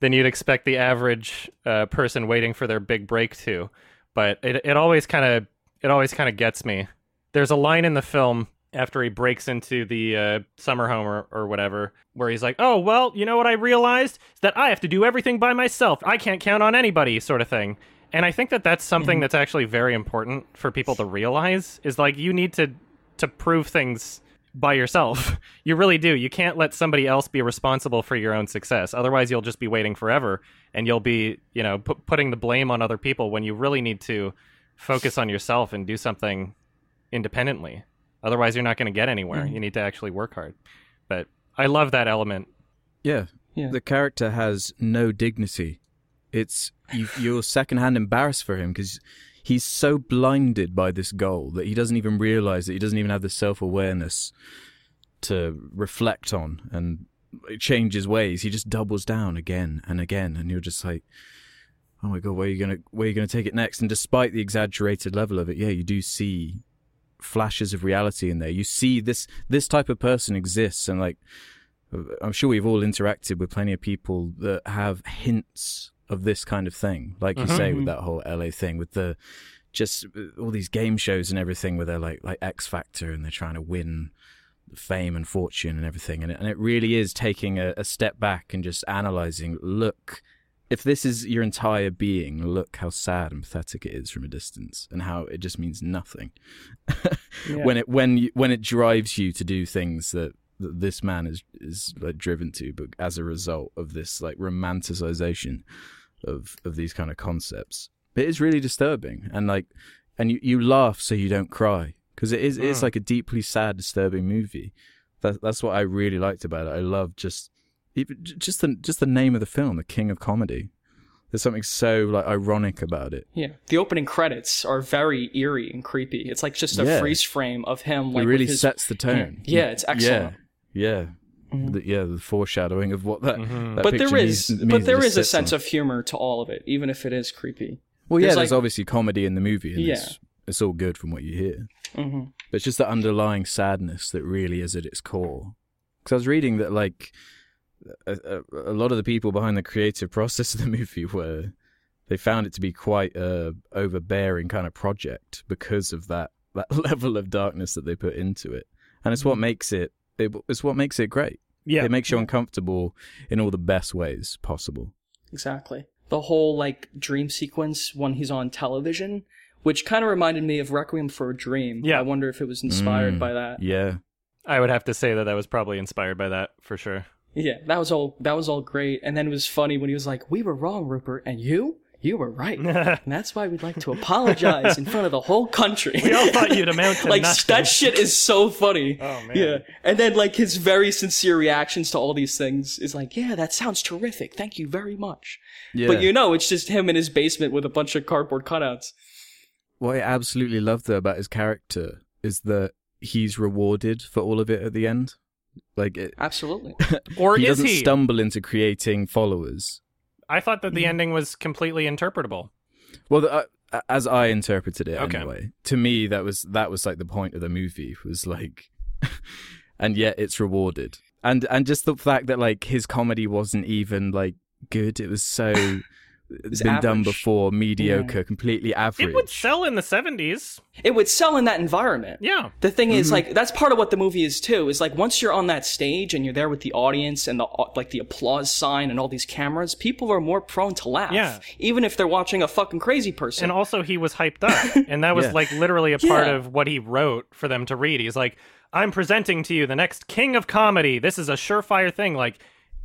than you'd expect the average uh, person waiting for their big break to. But it it always kind of it always kind of gets me. There's a line in the film after he breaks into the uh, summer home or, or whatever, where he's like, "Oh well, you know what I realized is that I have to do everything by myself. I can't count on anybody," sort of thing. And I think that that's something that's actually very important for people to realize is like you need to to prove things by yourself. You really do. You can't let somebody else be responsible for your own success. Otherwise, you'll just be waiting forever and you'll be, you know, pu- putting the blame on other people when you really need to focus on yourself and do something independently. Otherwise, you're not going to get anywhere. Mm-hmm. You need to actually work hard. But I love that element. Yeah. Yeah. The character has no dignity. It's you, you're secondhand embarrassed for him because he's so blinded by this goal that he doesn't even realize that he doesn't even have the self awareness to reflect on and change his ways. He just doubles down again and again, and you're just like, oh my god, where are you gonna where are you gonna take it next? And despite the exaggerated level of it, yeah, you do see flashes of reality in there. You see this this type of person exists, and like I'm sure we've all interacted with plenty of people that have hints of this kind of thing, like you say with that whole LA thing, with the just uh, all these game shows and everything, where they're like like X Factor and they're trying to win fame and fortune and everything, and it, and it really is taking a, a step back and just analyzing. Look, if this is your entire being, look how sad and pathetic it is from a distance, and how it just means nothing. When it when you, when it drives you to do things that, that this man is is like driven to, but as a result of this like romanticization of of these kind of concepts, it is really disturbing. And like, and you, you laugh so you don't cry because it is it's Mm. like a deeply sad, disturbing movie. That, that's what I really liked about it. I love just just the just the name of the film, The King of Comedy. There's something so like ironic about it. Yeah, the opening credits are very eerie and creepy. It's like just a Yeah. freeze frame of him. Like it really his, sets the tone. Yeah, it's excellent. Yeah, yeah, the, yeah. The foreshadowing of what that. Mm-hmm. that But there is, means- but means there it is a sense on. of humor to all of it, even if it is creepy. Well, yeah, there's there's like- obviously comedy in the movie, and Yeah. it's, it's all good from what you hear. hmm But it's just the underlying sadness that really is at its core. Because I was reading that, like, a, a, a lot of the people behind the creative process of the movie were they found it to be quite a overbearing kind of project because of that that level of darkness that they put into it, and it's what makes it, it it's what makes it great. Yeah. It makes you uncomfortable in all the best ways possible. Exactly. The whole like dream sequence when he's on television, which kind of reminded me of Requiem for a Dream. Yeah. I wonder if it was inspired Mm, by that. Yeah. I would have to say that that was probably inspired by that for sure. Yeah, that was all. That was all great. And then it was funny when he was like, "We were wrong, Rupert, and you, you were right, and that's why we'd like to apologize in front of the whole country." We all thought you'd amount to like nothing. that shit is so funny. Oh, man. Yeah, and then like his very sincere reactions to all these things is like, "Yeah, that sounds terrific. Thank you very much." Yeah. But you know, it's just him in his basement with a bunch of cardboard cutouts. what I absolutely love though about his character is that he's rewarded for all of it at the end. Like it, Absolutely. Or he is doesn't he? stumble into creating followers. I thought that the Mm-hmm. ending was completely interpretable. Well, the, uh, as I interpreted it Okay. anyway, to me that was that was like the point of the movie was like, and yet it's rewarded, and and just the fact that like his comedy wasn't even like good. It was so was been done before, mediocre, completely average. It would sell in the 70s. it would sell in that environment. Yeah. The thing Mm-hmm. is, like, that's part of what the movie is too. Is like once you're on that stage and you're there with the audience and the like the applause sign and all these cameras, people are more prone to laugh. Yeah. Even if they're watching a fucking crazy person. And also, he was hyped up. And that was Yeah. like literally a part Yeah. of what he wrote for them to read. He's like, I'm presenting to you the next king of comedy. This is a surefire thing. Like,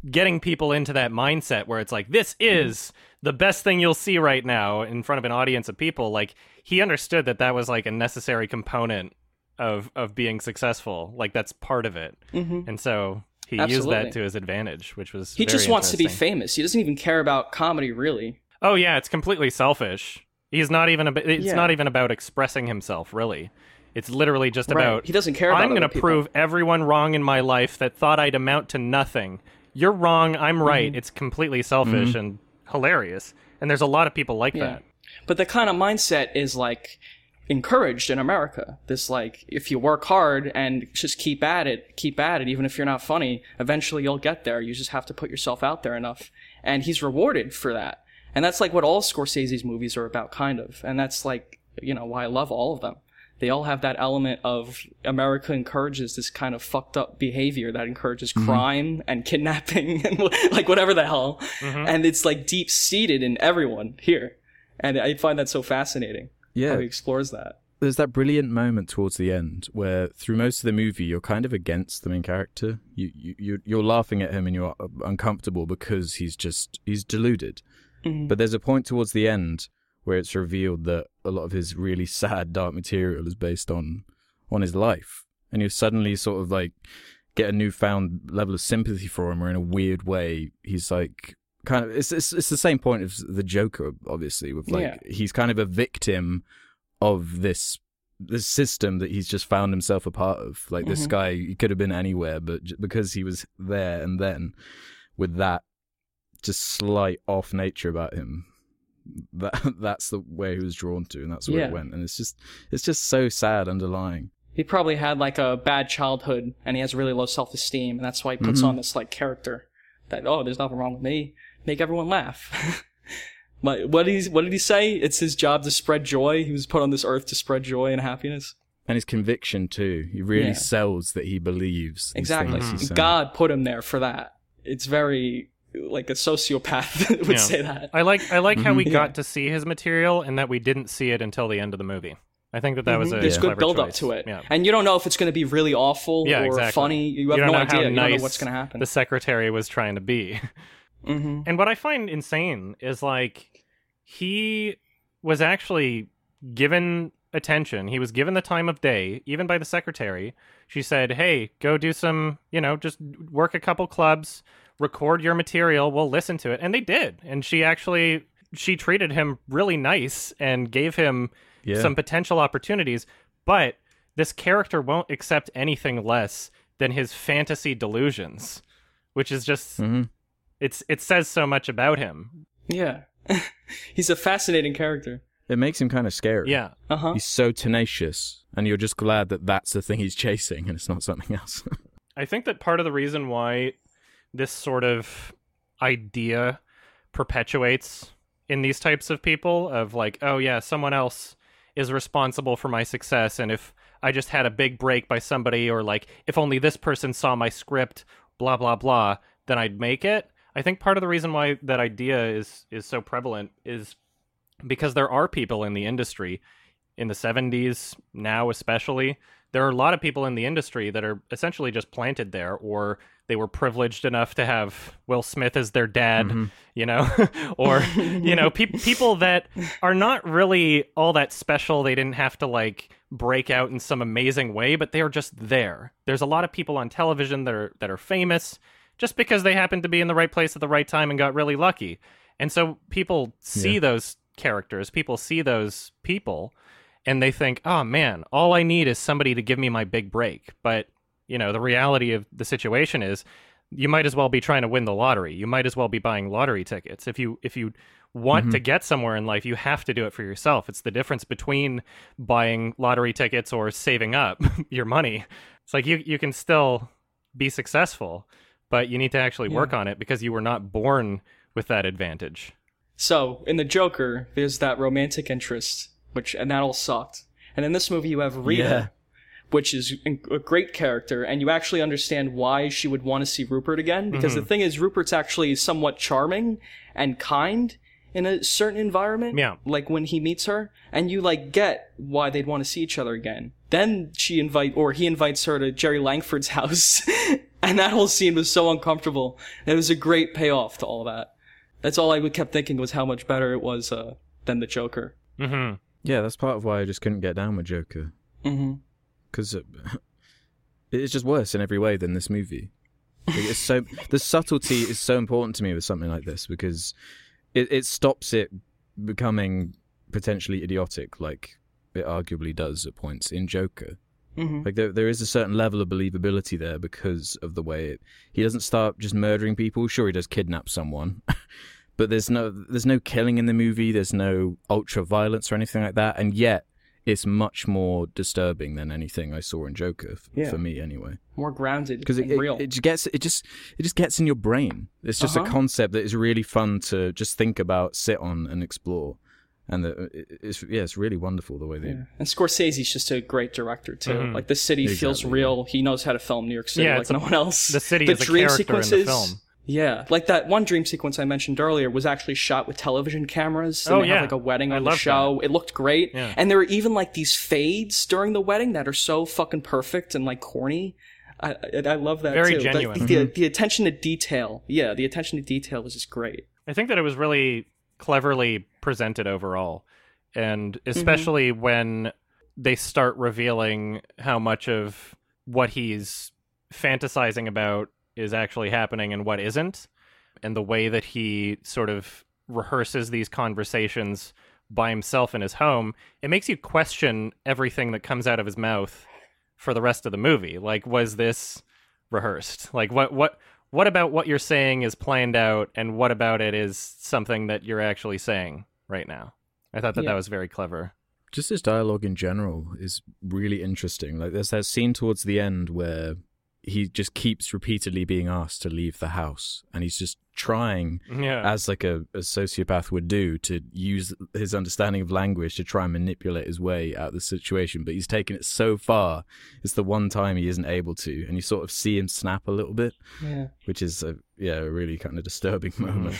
getting people into that mindset where it's like, this is the best thing you'll see right now in front of an audience of people. Like, he understood that that was like a necessary component of of being successful. Like, that's part of it. Mm-hmm. And so he used that to his advantage, which was he just wants to be famous. He doesn't even care about comedy really. Oh yeah, it's completely selfish. He's not even. Ab- it's Yeah. not even about expressing himself, really. It's literally just Right. about. He doesn't care about I'm gonna prove everyone wrong in my life that thought I'd amount to nothing. You're wrong. I'm right. Mm-hmm. It's completely selfish and hilarious. And there's a lot of people like Yeah. that. But the kind of mindset is like encouraged in America. This like if you work hard and just keep at it, keep at it, even if you're not funny, eventually you'll get there. You just have to put yourself out there enough. And he's rewarded for that. And that's like what all Scorsese's movies are about, kind of. And that's like, you know, why I love all of them. They all have that element of America encourages this kind of fucked up behavior that encourages mm-hmm. crime and kidnapping and like whatever the hell. Mm-hmm. And it's like deep seated in everyone here. And I find that so fascinating. Yeah. How he explores that. there's that brilliant moment towards the end where through most of the movie you're kind of against the main character you, you you're, you're laughing at him and you're uh, uncomfortable because he's just he's deluded mm-hmm. but there's a point towards the end where it's revealed that a lot of his really sad dark material is based on on his life and you suddenly sort of like get a newfound level of sympathy for him or in a weird way he's like kind of it's it's, it's the same point as the joker obviously with like Yeah. he's kind of a victim of this this system that he's just found himself a part of. Like this Mhm. guy, he could have been anywhere, but j- because he was there and then, with that just slight off nature about him, that that's the way he was drawn to, and that's where Yeah. it went. And it's just it's just so sad underlying. He probably had like a bad childhood and he has really low self esteem. And that's why he puts Mhm. on this like character that, oh, there's nothing wrong with me. Make everyone laugh. But what did he, what did he say? It's his job to spread joy. He was put on this earth to spread joy and happiness. And his conviction too. He really Yeah. sells that he believes Exactly. God put him there for that. It's very like a sociopath would Yeah. say that. I like. I like how we Mhm. got Yeah. to see his material and that we didn't see it until the end of the movie. I think that that was a Mm-hmm. There's good build up to it. Yeah. And you don't know if it's going to be really awful Yeah, or exactly. funny. You have don't no know idea. how You don't know what's going to happen. The secretary was trying to be. hmm And what I find insane is like he was actually given attention. He was given the time of day, even by the secretary. She said, "Hey, go do some, you know, just work a couple clubs, record your material. We'll listen to it." And they did. And she actually she treated him really nice and gave him Yeah. some potential opportunities, but this character won't accept anything less than his fantasy delusions, which is just Mhm. it's it says so much about him. Yeah. He's a fascinating character. It makes him kind of scary. Yeah. Uh huh. He's so tenacious, and you're just glad that that's the thing he's chasing, and it's not something else. I think that part of the reason why this sort of idea perpetuates in these types of people of like, oh yeah, someone else is responsible for my success and if I just had a big break by somebody or like if only this person saw my script, blah blah blah, then I'd make it. I think part of the reason why that idea is is so prevalent is because there are people in the industry in the 70s now especially there are a lot of people in the industry that are essentially just planted there or they were privileged enough to have Will Smith as their dad, Mm-hmm. you know, or you know, pe- people that are not really all that special. They didn't have to like break out in some amazing way, but they are just there. There's a lot of people on television that are that are famous just because they happened to be in the right place at the right time and got really lucky. And so people see Yeah. those characters, people see those people and they think, "Oh man, all I need is somebody to give me my big break." But, you know, the reality of the situation is you might as well be trying to win the lottery. You might as well be buying lottery tickets. If you if you want to mm-hmm. get somewhere in life, you have to do it for yourself. It's the difference between buying lottery tickets or saving up your money. It's like you you can still be successful, but you need to actually work on it because you were not born with that advantage. So in the Joker, there's that romantic interest, which and that all sucked. And in this movie, you have Rita, Yeah. Which is a great character, and you actually understand why she would want to see Rupert again. Because the thing is, Rupert's actually somewhat charming and kind in a certain environment. Yeah. Like when he meets her, and you like get why they'd want to see each other again. Then she invite or he invites her to Jerry Langford's house, and that whole scene was so uncomfortable. It was a great payoff to all that. That's all I kept thinking was how much better it was uh, than the Joker. hmm yeah, that's part of why I just couldn't get down with Joker. Mm-hmm. Because it, it's just worse in every way than this movie. Like, It's so the subtlety is so important to me with something like this because it, it stops it becoming potentially idiotic, like it arguably does at points in Joker. hmm Like there, there is a certain level of believability there because of the way it, he doesn't start just murdering people. Sure, he does kidnap someone, but there's no there's no killing in the movie. There's no ultra violence or anything like that, and yet it's much more disturbing than anything I saw in Joker f- Yeah. for me anyway. More grounded Because it, and it, real. it just gets it just it just gets in your brain. It's just Uh-huh. a concept that is really fun to just think about, sit on, and explore. And the, it's yeah, it's really wonderful the way they Yeah. And Scorsese's just a great director too. Mhm. Like the city feels Exactly, real. He knows how to film New York City Yeah, like it's a- no one else. the city the is a dream character in the sequences, film. Yeah, like that one dream sequence I mentioned earlier was actually shot with television cameras. And Oh, they yeah. have like a wedding I on the love show. It looked great. Yeah. And there were even like these fades during the wedding that are so fucking perfect and like corny. I I, I love that Very too. The- genuine. The, mm-hmm. the, attention to detail. Yeah, the attention to detail was just great. I think that it was really cleverly presented overall. And mm-hmm. especially when they start revealing how much of what he's fantasizing about is actually happening and what isn't, and the way that he sort of rehearses these conversations by himself in his home, it makes you question everything that comes out of his mouth for the rest of the movie. Like, was this rehearsed? Like, what what what about what you're saying is planned out, and what about it is something that you're actually saying right now? I thought that Yeah. that was very clever. just his dialogue in general is really interesting. Like there's that scene towards the end where he just keeps repeatedly being asked to leave the house, and he's just trying, Yeah, as like a, a sociopath would do, to use his understanding of language to try and manipulate his way out of the situation. But he's taken it so far; it's the one time he isn't able to, and you sort of see him snap a little bit, Yeah. which is a yeah, a really kind of disturbing mm. moment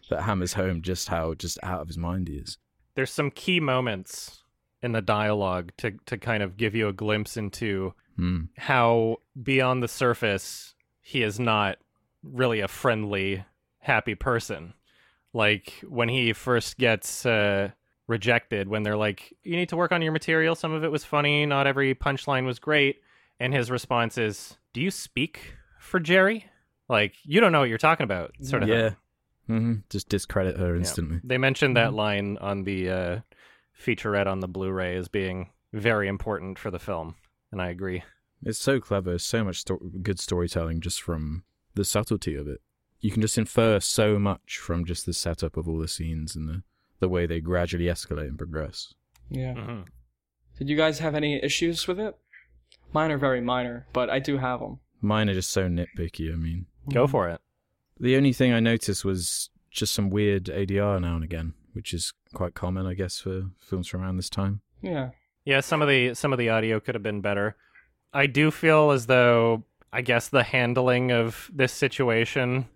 that hammers home just how just out of his mind he is. there's some key moments in the dialogue to to kind of give you a glimpse into Hmm. how beyond the surface he is not really a friendly happy person like when he first gets uh rejected when they're like you need to work on your material some of it was funny not every punchline was great and his response is do you speak for jerry like you don't know what you're talking about sort of. Yeah. hmm Just discredit her Yeah. instantly. They mentioned that line on the uh, featurette on the Blu-ray as being very important for the film, and I agree. It's so clever. So much sto- good storytelling just from the subtlety of it. You can just infer so much from just the setup of all the scenes and the, the way they gradually escalate and progress. Yeah. hmm Did you guys have any issues with it? Mine are very minor, but I do have them. Mine are just so nitpicky. I mean, Go for it. the only thing I noticed was just some weird ADR now and again, which is quite common, I guess, for films from around this time. Yeah. Yeah, some of the some of the audio could have been better. I do feel as though I guess the handling of this situation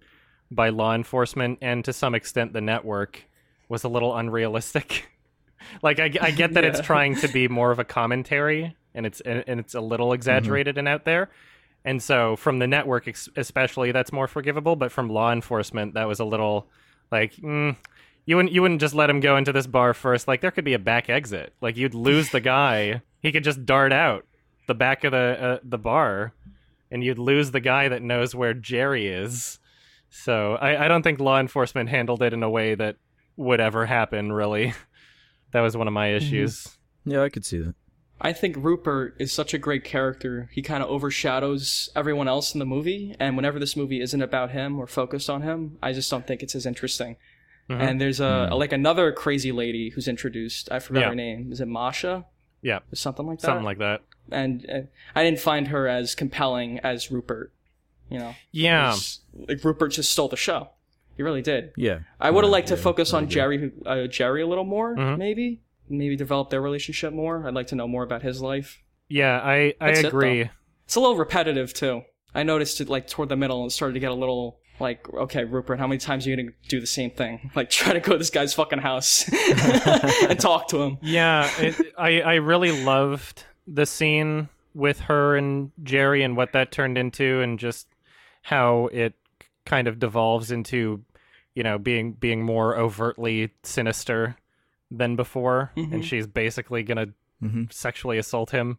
by law enforcement and to some extent the network was a little unrealistic. like I, I get that it's trying to be more of a commentary and it's and, and it's a little exaggerated and out there. And so from the network ex- especially that's more forgivable, but from law enforcement that was a little like mm, you wouldn't you wouldn't just let him go into this bar first. Like there could be a back exit. Like you'd lose the guy. He could just dart out the back of the uh, the bar, and you'd lose the guy that knows where Jerry is. So I, I don't think law enforcement handled it in a way that would ever happen. Really, that was one of my issues. Yeah, I could see that. I think Rupert is such a great character. He kind of overshadows everyone else in the movie, and whenever this movie isn't about him or focused on him, I just don't think it's as interesting. Mhm. And there's a Mm. like another crazy lady who's introduced. I forgot Yeah. her name. Is it Masha? Yeah, Or something like that. something like that. and uh, I didn't find her as compelling as Rupert. You know, Yeah, like Rupert just stole the show. He really did. Yeah. I would have Yeah, liked to yeah, focus on. Jerry, uh, Jerry a little more, Mhm. maybe, maybe develop their relationship more. I'd like to know more about his life. yeah, I I That's it, agree. It's a little repetitive too. I noticed it like toward the middle and started to get a little like, okay, Rupert, how many times are you gonna do the same thing? Like try to go to this guy's fucking house and talk to him. Yeah, it, I I really loved the scene with her and Jerry and what that turned into, and just how it kind of devolves into, you know, being being more overtly sinister than before, and Mhm. she's basically gonna hmm sexually assault him.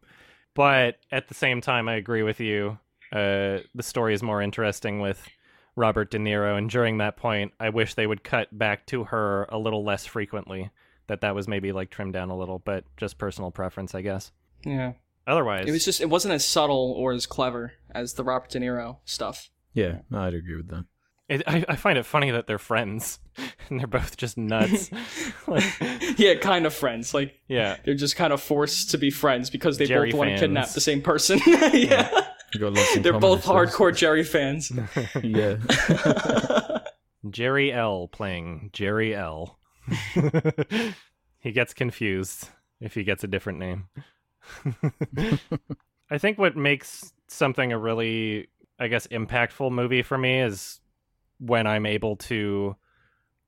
But at the same time, I agree with you. Uh, the story is more interesting with Robert De Niro, and during that point, I wish they would cut back to her a little less frequently. That that was maybe like trimmed down a little, but just personal preference, I guess. Yeah. Otherwise, It was just it wasn't as subtle or as clever as the Robert De Niro stuff. Yeah, no, I'd agree with that. It, I, I find it funny that they're friends and they're both just nuts. like, Yeah, kind of friends. Like yeah, they're just kind of forced to be friends because they Jerry both want to kidnap the same person. yeah. You got lots in They're common, both I suppose. hardcore Jerry fans. Yeah, Jerry L playing Jerry L. he gets confused if he gets a different name. I think what makes something a really, I guess, impactful movie for me is when I'm able to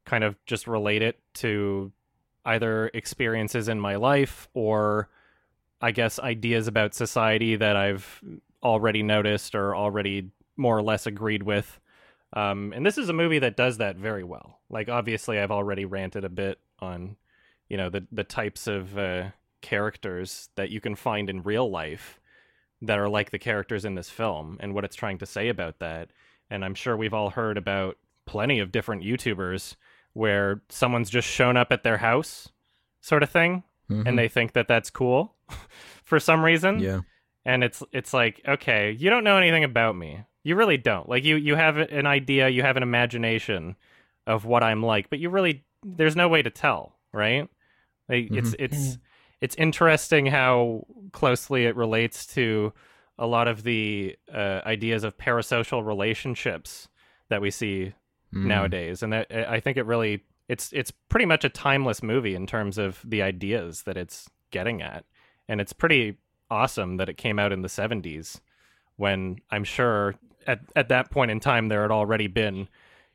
kind of just relate it to either experiences in my life or I guess ideas about society that I've already noticed or already more or less agreed with. Um, and this is a movie that does that very well. Like, obviously, I've already ranted a bit on, you know, the the types of uh, characters that you can find in real life that are like the characters in this film, and what it's trying to say about that. And I'm sure we've all heard about plenty of different YouTubers where someone's just shown up at their house, sort of thing, Mhm. and they think that that's cool for some reason yeah, and it's it's like okay you don't know anything about me. You really don't. Like you you have an idea you have an imagination of what i'm like but you really there's no way to tell right? Like it's it's it's interesting how closely it relates to a lot of the uh, ideas of parasocial relationships that we see Mhm. nowadays. And that i think it really it's it's pretty much a timeless movie in terms of the ideas that it's getting at. And it's pretty awesome that it came out in the 70s when i'm sure at at that point in time there had already been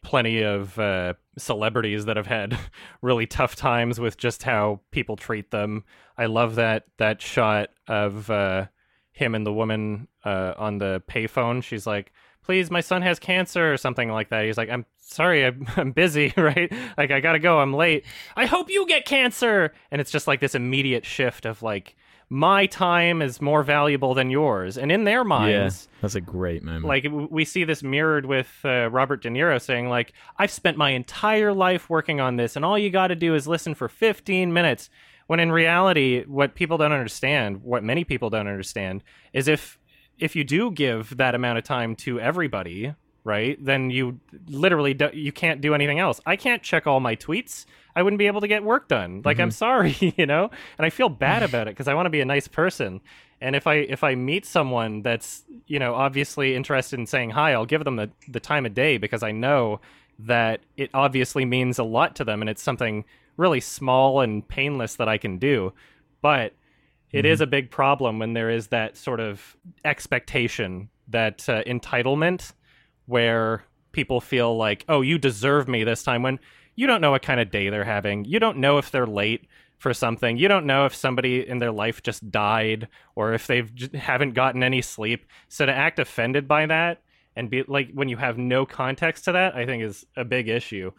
plenty of uh, celebrities that have had really tough times with just how people treat them. I love that that shot of uh, him and the woman uh, on the payphone. She's like please my son has cancer or something like that. He's like i'm sorry i'm, I'm busy right? Like i gotta go i'm late. I hope you get cancer! And it's just like this immediate shift of like my time is more valuable than yours and in their minds, yeah, that's a great moment. like we see this mirrored with uh, Robert De Niro saying like I've spent my entire life working on this and all you got to do is listen for 15 minutes when in reality what people don't understand what many people don't understand is if if you do give that amount of time to everybody right? Then you literally do, you can't do anything else. I can't check all my tweets. I wouldn't be able to get work done. Like I'm sorry you know? And I feel bad about it because I want to be a nice person. And if I if I meet someone that's you know obviously interested in saying hi, I'll give them the the time of day because I know that it obviously means a lot to them and it's something really small and painless that I can do. But it is a big problem when there is that sort of expectation, that uh, entitlement where people feel like, "Oh, you deserve me this time." When you don't know what kind of day they're having. You don't know if they're late for something. You don't know if somebody in their life just died or if they've haven't gotten any sleep. So to act offended by that and be like when you have no context to that, I think is a big issue,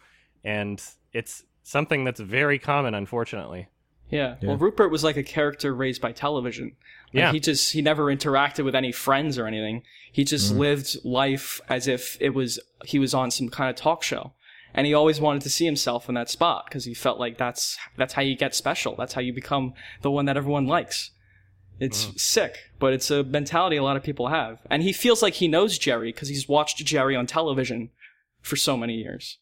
and it's something that's very common, unfortunately. Yeah. Yeah. Well, Rupert was like a character raised by television. Yeah. He just he never interacted with any friends or anything. He just lived life as if it was he was on some kind of talk show. And he always wanted to see himself in that spot because he felt like that's that's how you get special. That's how you become the one that everyone likes. It's sick, but it's a mentality a lot of people have. And he feels like he knows Jerry because he's watched Jerry on television for so many years.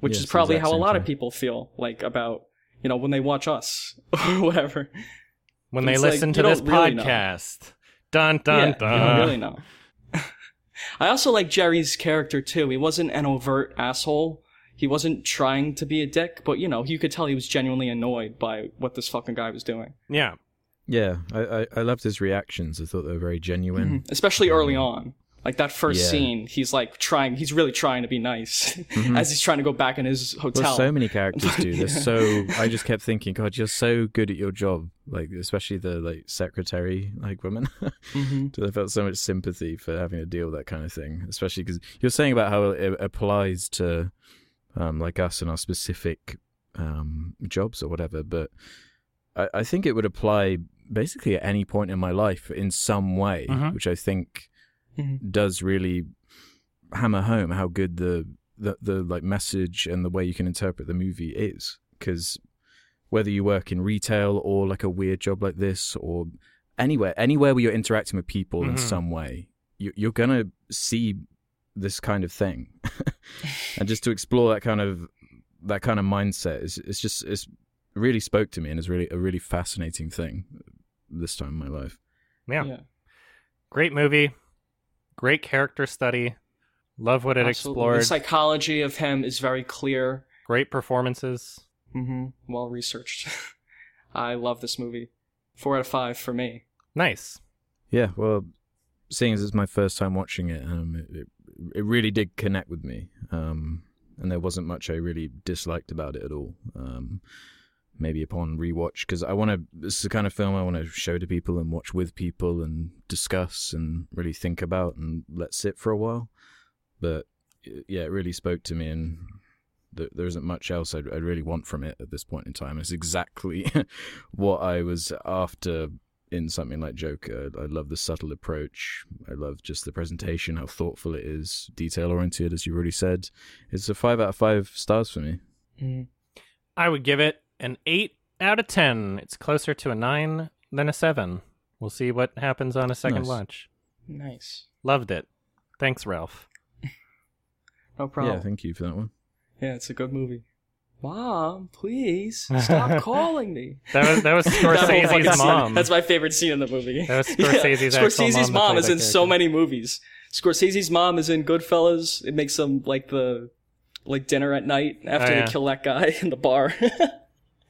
Which Yeah, is probably how a lot of people feel like about, you know, when they watch us or whatever. When they It's like, listen to this don't really know. podcast, dun dun yeah, dun. you don't really know. I also like Jerry's character too. He wasn't an overt asshole. He wasn't trying to be a dick, but you know, you could tell he was genuinely annoyed by what this fucking guy was doing. Yeah, Yeah, I, I, I loved his reactions. I thought they were very genuine. Mm-hmm. Especially early on. Like that first Yeah. scene, he's like trying he's really trying to be nice as he's trying to go back in his hotel. Well, so many characters do. They're Yeah. so. I just kept thinking, God, you're so good at your job. Like, especially the like secretary, like woman. Mhm. So I felt so much sympathy for having to deal with that kind of thing, especially because you're saying about how it applies to, um, like us and our specific um, jobs or whatever. But I, I think it would apply basically at any point in my life in some way, Mhm. which I think Mhm. does really hammer home how good the the, the like message and the way you can interpret the movie is because whether you work in retail or like a weird job like this or anywhere anywhere where you're interacting with people in Mhm. some way you, you're gonna see this kind of thing and just to explore that kind of that kind of mindset is it's just it's really spoke to me and is really a really fascinating thing this time in my life Yeah. Great movie. Great character study. Love what it Absolutely. explored. The psychology of him is very clear. Great performances. hmm Well researched. I love this movie. Four out of five for me. Nice. Yeah, well, seeing as it's my first time watching it, um, it, it, it really did connect with me. Um, and there wasn't much I really disliked about it at all. Um, maybe upon rewatch, because I want to. This is the kind of film I want to show to people and watch with people and discuss and really think about and let sit for a while. But yeah, it really spoke to me, and th- there isn't much else I'd, I'd really want from it at this point in time. It's exactly what I was after in something like Joker. I love the subtle approach. I love just the presentation, how thoughtful it is, detail oriented, as you already said. It's a five out of five stars for me. Mm. I would give it an 8 out of 10. It's closer to a 9 than a 7. We'll see what happens on a second Nice. watch. Nice. Loved it. Thanks, Ralph. No problem. Yeah, thank you for that one. Yeah, it's a good movie. Mom, please stop calling me. That was that was That whole Scorsese's scene. mom. That's my favorite scene in the movie. That was Scorsese's actual Scorsese's mom mom is that in so many movies. Scorsese's mom is in Goodfellas. It makes them like the like dinner at night after Oh, yeah. they kill that guy in the bar.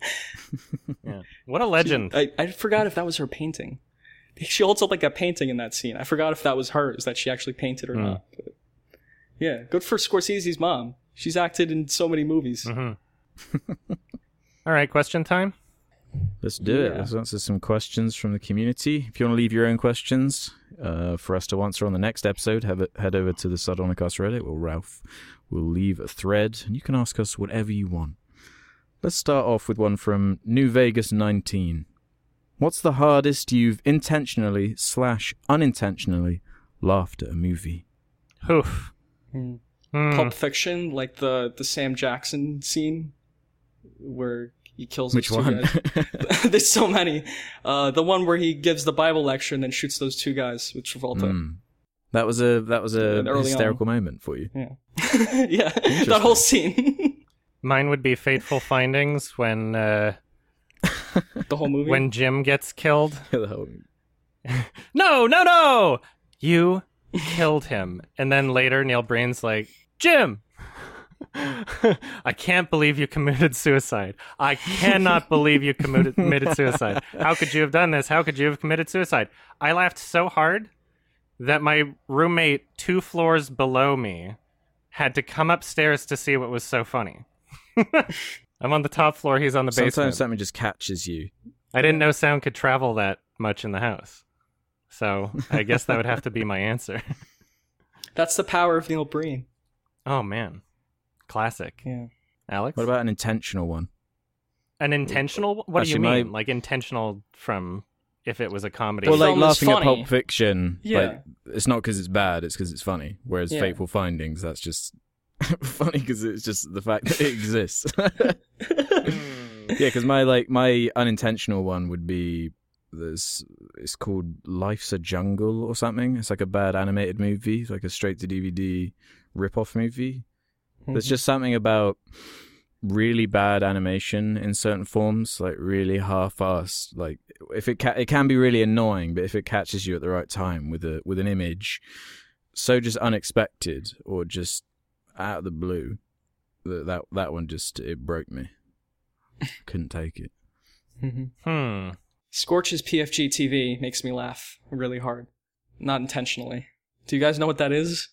Yeah. What a legend. I, I forgot if that was her painting. She holds up like a painting in that scene. I forgot if that was hers that she actually painted or Hmm. not. But yeah, good for Scorsese's mom. She's acted in so many movies. hmm All right, question time. Let's do it. Let's answer some questions from the community. If you want to leave your own questions uh, for us to answer on the next episode, have it, head over to the Sardonicast Reddit, or Ralph We'll leave a thread, and you can ask us whatever you want. Let's start off with one from New Vegas 19. What's the hardest you've intentionally slash unintentionally laughed at a movie? Hoof. Hmm. Hmm. Pulp Fiction, like the the Sam Jackson scene where he kills Which those two one? guys. There's so many. Uh, the one where he gives the Bible lecture and then shoots those two guys with Travolta. Mm. That was a that was a And early hysterical moment for you. Yeah, yeah, that whole scene, Mine would be Fateful Findings when uh, the whole movie. when Jim gets killed. The whole- No, no, no! You killed him. And then later, Neil Breen's like, Jim! I can't believe you committed suicide. I cannot believe you committed, committed suicide. How could you have done this? How could you have committed suicide? I laughed so hard that my roommate two floors below me had to come upstairs to see what was so funny. I'm on the top floor, he's on the basement. Sometimes something just catches you. I didn't know sound could travel that much in the house. So I guess that would have to be my answer. That's the power of Neil Breen. Oh man. Classic. Yeah. Alex? What about an intentional one? an intentional what do you Actually, my- mean? Like intentional from if it was a comedy. Well, like film is laughing at. Pulp Fiction, Yeah. like it's not because it's bad; it's because it's funny. Whereas Yeah. Fateful Findings, that's just funny because it's just the fact that it exists. yeah, because my like my unintentional one would be this. It's called Life's a Jungle or something. It's like a bad animated movie, like a straight to DVD rip-off movie. There's mm-hmm. just something about really bad animation in certain forms, like really half-assed. Like if it ca- it can be really annoying, but if it catches you at the right time with a with an image so just unexpected or just out of the blue, that that, that one just it broke me. Couldn't take it. Mhm. Hmm. Scorch's PFG TV makes me laugh really hard, not intentionally. Do you guys know what that is?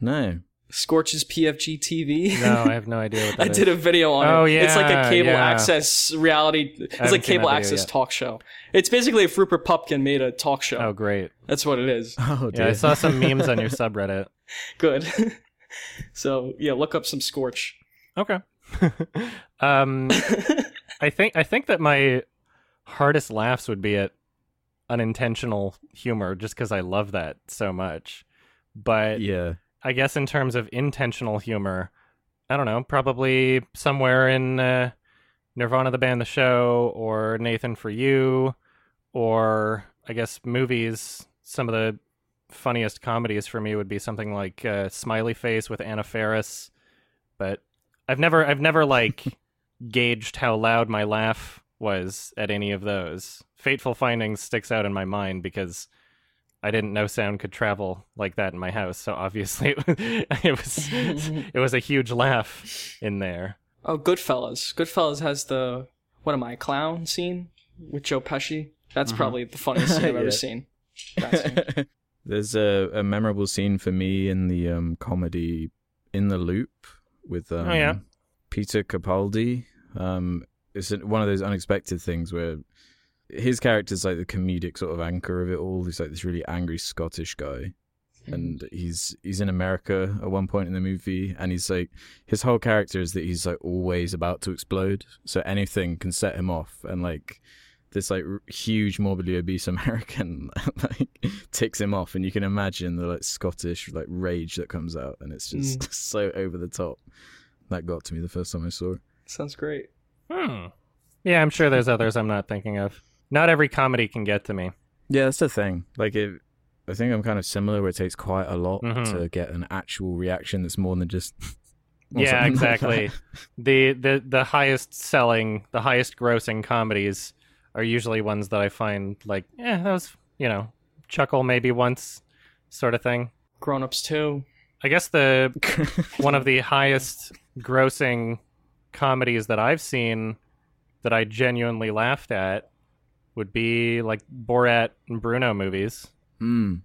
No, Scorch's PFG TV. No, I have no idea what that I is. did a video on Oh, it. it's like a cable yeah. access reality. It's like cable access yet. talk show. It's basically if Rupert Pupkin made a talk show. Oh great. That's what it is. oh Yeah. I saw some memes on your subreddit. Good. So yeah, look up some Scorch. Okay. um I think I think that my hardest laughs would be at unintentional humor just because I love that so much. But yeah, I guess in terms of intentional humor, I don't know, probably somewhere in uh, Nirvana the band, the show, or Nathan for you, or I guess movies. Some of the funniest comedies for me would be something like uh, Smiley Face with Anna Faris, but I've never, I've never like gauged how loud my laugh was at any of those. Fateful Findings sticks out in my mind because I didn't know sound could travel like that in my house. So obviously it was it was, it was a huge laugh in there. Oh, Goodfellas. Goodfellas has the what am I clown scene with Joe Pesci. That's probably the funniest scene I've Yeah. ever seen. That scene. There's a, a memorable scene for me in the um, comedy In the Loop with um, Oh, yeah. Peter Capaldi. Um, it's one of those unexpected things where his character's like the comedic sort of anchor of it all. He's like this really angry Scottish guy. And he's he's in America at one point in the movie, and he's like his whole character is that he's like always about to explode, so anything can set him off, and like this like huge morbidly obese American like ticks him off, and you can imagine the like Scottish like rage that comes out, and it's just so over the top. That got to me the first time I saw it. Sounds great. Hmm. Yeah, I'm sure there's others I'm not thinking of. Not every comedy can get to me. Yeah, that's the thing. Like it, I think I'm kind of similar, where it takes quite a lot Mhm. to get an actual reaction that's more than just. yeah, something like exactly. the the the highest selling, the highest grossing comedies are usually ones that I find like, yeah, that was you know, chuckle maybe once, sort of thing. Grown Ups too. I guess the one of the highest grossing comedies that I've seen that I genuinely laughed at would be like Borat and Bruno movies. Mm.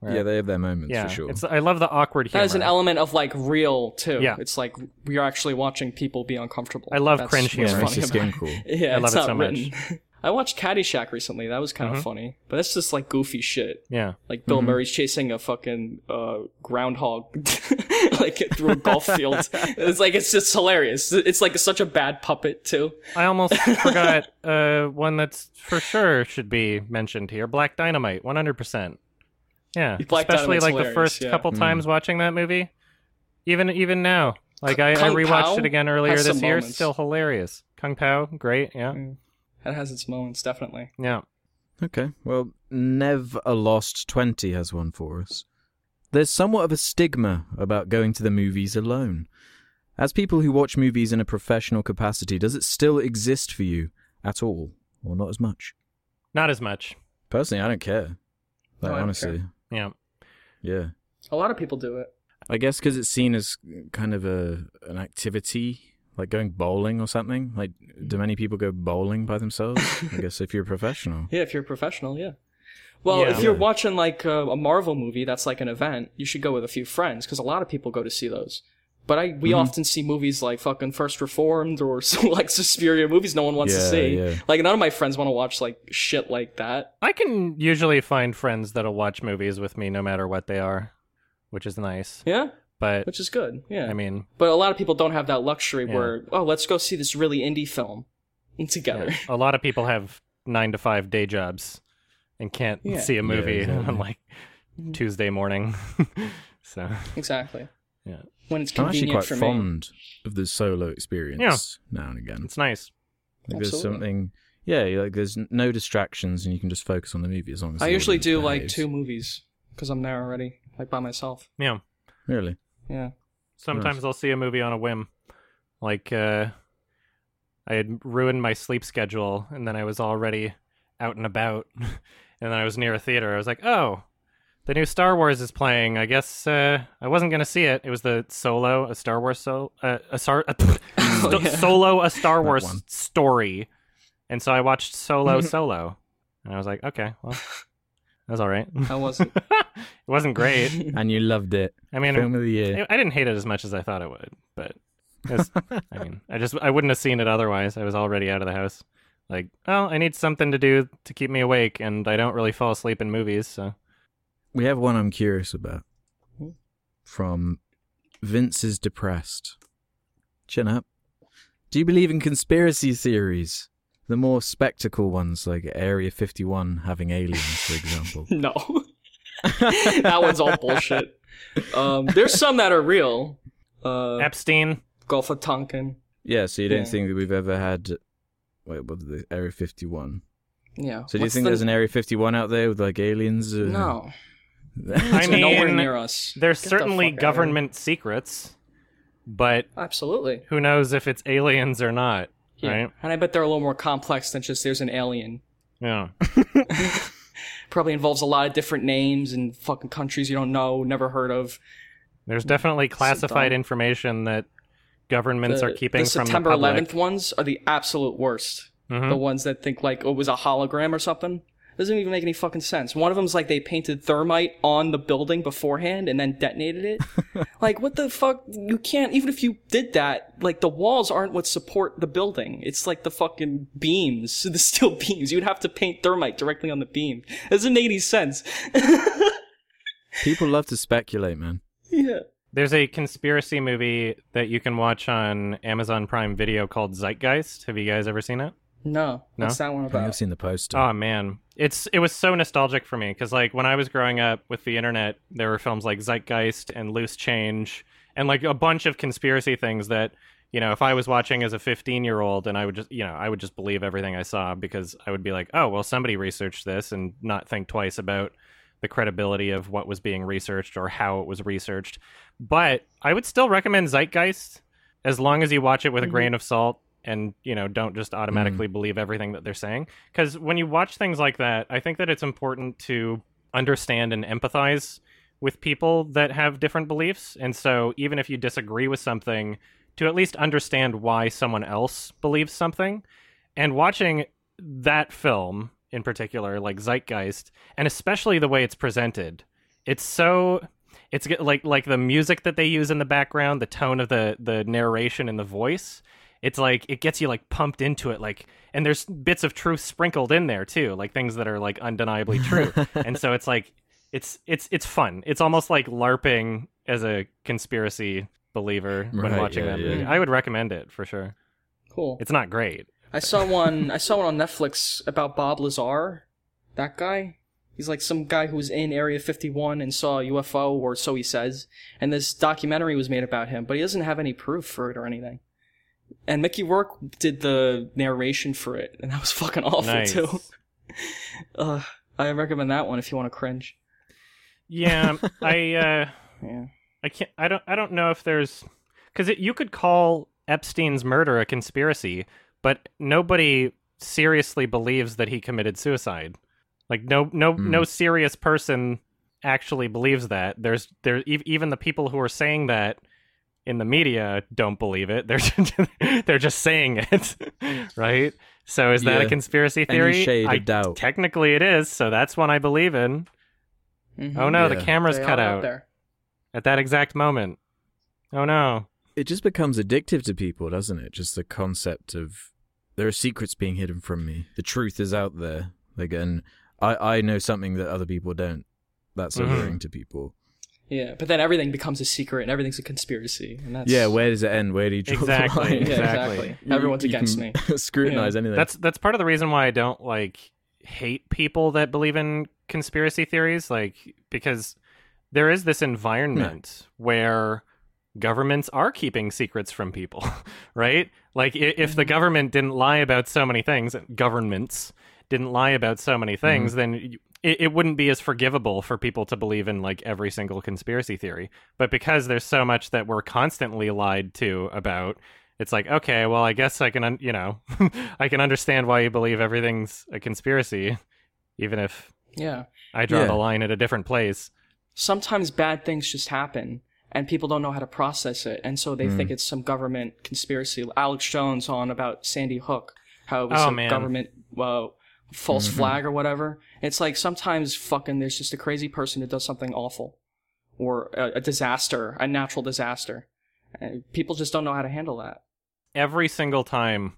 Right. Yeah, they have their moments yeah, for sure. it's I love the awkward humor. That is an element of like real too. Yeah. It's like we are actually watching people be uncomfortable. I love That's cringe what's yeah, humor. makes funny your cool. Yeah, I love it's it not so much. I watched Caddyshack recently. That was kind of Mhm. funny, but that's just like goofy shit. Yeah. Like Bill Mhm. Murray's chasing a fucking uh, groundhog like through a golf field. It's like it's just hilarious. It's like such a bad puppet too. I almost forgot uh, one that's for sure should be mentioned here. Black Dynamite, one hundred percent. Yeah, Black especially Dynamite's like the first yeah. couple Mm. times watching that movie. Even even now, like I, I rewatched Pao it again earlier this year. moments. Still hilarious. Kung Pao, great. Yeah, That has its moments, definitely. yeah. Okay, well, Nev a Lost 20 has one for us. There's somewhat of a stigma about going to the movies alone. As people who watch movies in a professional capacity, does it still exist for you at all, or not as much? Not as much. Personally, I don't care. Like, No, I don't honestly, Yeah. yeah. A lot of people do it. I guess because it's seen as kind of a an activity, like going bowling or something. Like, do many people go bowling by themselves? I guess if you're a professional. Yeah, if you're a professional, yeah. Well, Yeah. if you're watching like a, a Marvel movie that's like an event, you should go with a few friends because a lot of people go to see those. But I we Mhm. often see movies like fucking First Reformed or so, like Suspiria movies no one wants to see. yeah. Like none of my friends want to watch like shit like that. I can usually find friends that'll watch movies with me no matter what they are, which is nice. Yeah, But which is good. Yeah, I mean, but a lot of people don't have that luxury Yeah. where oh let's go see this really indie film together. yeah, a lot of people have nine to five day jobs and can't Yeah. see a movie exactly. on like mm-hmm. Tuesday morning. so exactly. Yeah. When it's I'm actually quite for me. fond of the solo experience now and again. it's nice. Like there's something, yeah, like there's no distractions and you can just focus on the movie as long as I usually audience do like two movies because I'm there already, like by myself. Yeah. Really? Yeah. Sometimes I'll see a movie on a whim. Like uh I had ruined my sleep schedule and then I was already out and about and then I was near a theater. I was like, "Oh, the new Star Wars is playing. I guess uh I wasn't going to see it. It was the Solo, a Star Wars so uh, a Star a, Sto- yeah. Solo a Star Wars story. And so I watched Solo Solo. And I was like, "Okay, well, that was all right." How was it? it wasn't great. And you loved it. I mean, Film of the year. I I didn't hate it as much as I thought I would, but it's, I mean, I just I wouldn't have seen it otherwise. I was already out of the house. Like, oh, I need something to do to keep me awake, and I don't really fall asleep in movies. So, We have one I'm curious about. From Vince is depressed. Chin up. Do you believe in conspiracy theories? The more spectacle ones, like Area 51 having aliens, for example. no. that one's all bullshit. Um, there's some that are real. Uh, Epstein. Gulf of Tonkin. Yeah, so you don't Yeah. think that we've ever had wait, what the Area 51? Yeah. So do you think the- there's an Area 51 out there with like aliens? Uh, No. I It's nowhere mean, near us. There's Get certainly fuck outta here. government secrets, but Absolutely. who knows if it's aliens or not, Yeah. right? And I bet they're a little more complex than just there's an alien. Yeah. Probably involves a lot of different names and fucking countries you don't know, never heard of. There's definitely classified dumb. information that governments are keeping the from September the public. 11th ones are the absolute worst. Mhm. The ones that think like oh, it was a hologram or something. Doesn't even make any fucking sense. One of them's like they painted thermite on the building beforehand and then detonated it. like what the fuck? You can't even if you did that. Like the walls aren't what support the building. It's like the fucking beams, the steel beams. You'd have to paint thermite directly on the beam. Doesn't make any sense. People love to speculate, man. yeah. There's a conspiracy movie that you can watch on Amazon Prime Video called Zeitgeist. Have you guys ever seen it? No. No? What's that one I think I've seen the poster. Oh man, it's it was so nostalgic for me because like when I was growing up with the internet, there were films like Zeitgeist and Loose Change and like a bunch of conspiracy things that you know if I was watching as a 15 year old and I would just you know I would just believe everything I saw because I would be like oh well somebody researched this and not think twice about the credibility of what was being researched or how it was researched. But I would still recommend Zeitgeist as long as you watch it with a Mhm. grain of salt and you know don't just mm-hmm. automatically believe everything that they're saying. Because when you watch things like that i think that it's important to understand and empathize with people that have different beliefs. And so even if you disagree with something to at least understand why someone else believes something. And watching that film in particular like zeitgeist and especially the way it's presented it's so it's like like the music that they use in the background the tone of the the narration and the voice it's like it gets you like pumped into it like and there's bits of truth sprinkled in there too like things that are like undeniably true and so it's like it's it's it's fun it's almost like larping as a conspiracy believer when Right, watching yeah, that yeah. i would recommend it for sure Cool. it's not great I saw one. I saw one on Netflix about Bob Lazar. That guy. He's like some guy who was in Area 51 and saw a UFO, or so he says. And this documentary was made about him, but he doesn't have any proof for it or anything. And Mickey Rourke did the narration for it, and that was fucking awful nice too. Uh, I recommend that one if you want to cringe. yeah i uh Yeah. I can't. I don't. I don't know if there's because you could call Epstein's murder a conspiracy, but nobody seriously believes that he committed suicide. Like no, no, Hmm. no serious person actually believes that. There's there even the people who are saying that in the media don't believe it. They're just, they're just saying it, right? So is that a Yeah. conspiracy Any theory? shade of I- doubt. Technically, it is. So that's one I believe in. Mhm. Oh no, the camera's They cut are out there. at that exact moment. Oh no. It just becomes addictive to people, doesn't it? Just the concept of there are secrets being hidden from me. The truth is out there. Like, and I, I know something that other people don't. That's Mhm. alluring to people. Yeah, but then everything becomes a secret and everything's a conspiracy, and that's Yeah, where does it end? Where do you draw Exactly, the line? yeah, exactly. exactly. Everyone's You against can me. Scrutinize anything. That's that's part of the reason why I don't like hate people that believe in conspiracy theories, like because there is this environment where governments are keeping secrets from people, right? Like i- if the mm-hmm. government didn't lie about so many things, governments didn't lie about so many things, mm-hmm. then y- it, it wouldn't be as forgivable for people to believe in like every single conspiracy theory. But because there's so much that we're constantly lied to about, it's like okay, well, I guess I can, un- you know, I can understand why you believe everything's a conspiracy, even if Yeah. I draw Yeah. the line at a different place. sometimes bad things just happen and people don't know how to process it and so they Mm. think it's some government conspiracy alex jones on about sandy hook how it was Oh, some man. government uh, false Mhm. flag or whatever it's like sometimes fucking there's just a crazy person who does something awful or a, a disaster a natural disaster and people just don't know how to handle that Every single time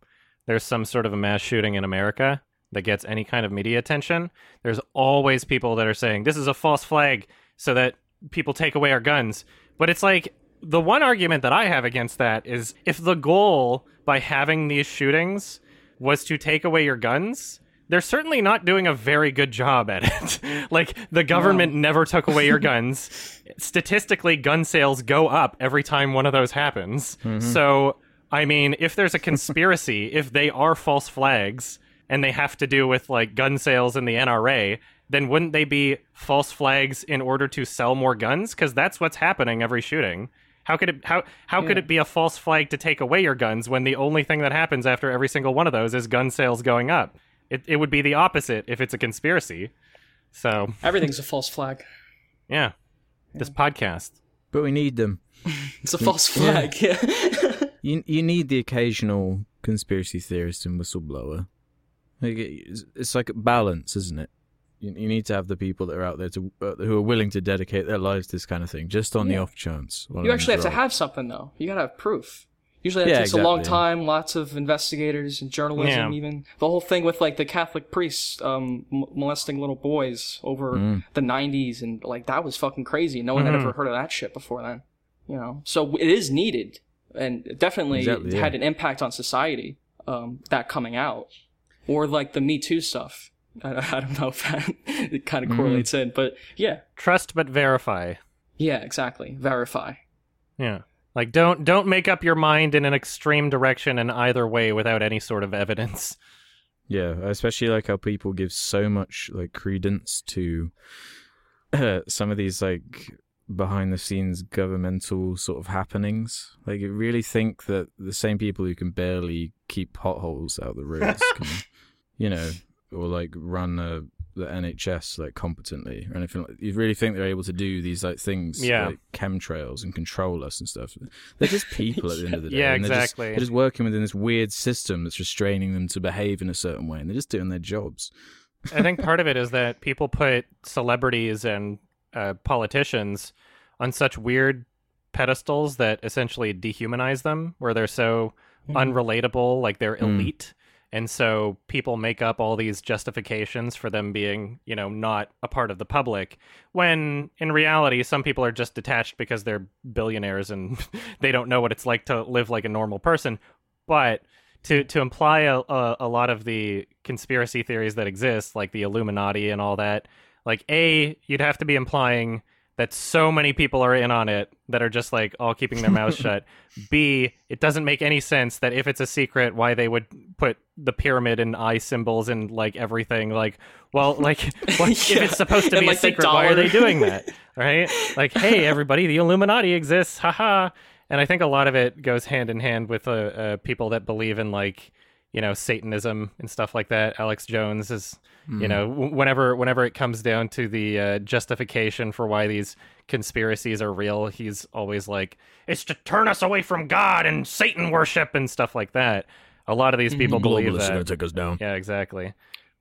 there's some sort of a mass shooting in America that gets any kind of media attention, there's always people that are saying this is a false flag so that people take away our guns. But it's like the one argument that I have against that is if the goal by having these shootings was to take away your guns, they're certainly not doing a very good job at it. like the government never took away your guns. Statistically, gun sales go up every time one of those happens. Mm-hmm. So, I mean, if there's a conspiracy, if they are false flags and they have to do with like gun sales in the NRA, then wouldn't they be false flags in order to sell more guns? Because that's what's happening every shooting. How could it how how could it be a false flag to take away your guns when the only thing that happens after every single one of those is gun sales going up? It it would be the opposite if it's a conspiracy. So Everything's a false flag. yeah, this podcast. But we need them. It's a false flag. Yeah. You you need the occasional conspiracy theorist and whistleblower. Like, it's, it's like a balance, isn't it? You, you need to have the people that are out there to uh, who are willing to dedicate their lives to this kind of thing, just on the off chance. you actually have to have something though. You gotta have proof. Usually that Yeah, takes a long time. Lots of investigators and journalism. Yeah. Even the whole thing with like the Catholic priests um, m- molesting little boys over Mm. the '90s, and like that was fucking crazy. No one had Mhm. ever heard of that shit before then. You know, so it is needed, and it definitely Exactly, yeah. had an impact on society. Um, that coming out, or like the Me Too stuff. I, I don't know if that it kind Mm-hmm. of correlates in, but yeah, Trust but verify. yeah, exactly. Verify. Yeah. Like don't don't make up your mind in an extreme direction in either way without any sort of evidence. Yeah, especially like how people give so much like credence to some of these like behind the scenes governmental sort of happenings. Like, you really think that the same people who can barely keep potholes out the roads can, you know, or like run uh, the NHS like competently or anything. Like, you really think they're able to do these like things, Yeah. like chemtrails and control us and stuff? They're just people at the end of the day. Yeah, and they're just- exactly. they're just working within this weird system that's restraining them to behave in a certain way, and they're just doing their jobs. I think part of it is that people put celebrities and uh, politicians on such weird pedestals that essentially dehumanize them, where they're so unrelatable, like they're elite. And so people make up all these justifications for them being, you know, not a part of the public. When in reality, some people are just detached because they're billionaires and they don't know what it's like to live like a normal person. But to to imply a, a, a lot of the conspiracy theories that exist, like the Illuminati and all that, like a you'd have to be implying that so many people are in on it that are just like all keeping their mouths shut. B, it doesn't make any sense that if it's a secret, why they would put the pyramid and eye symbols and like everything. Like, well, like what, if it's supposed to And, be a like, the secret, why are they doing that? Right? Like, hey, everybody, the Illuminati exists, haha. And I think a lot of it goes hand in hand with uh, uh, people that believe in like you know Satanism and stuff like that. Alex Jones is you know w- whenever whenever it comes down to the uh, justification for why these conspiracies are real, he's always like it's to turn us away from God and Satan worship and stuff like that. A lot of these people believe that. take us down. Yeah, exactly.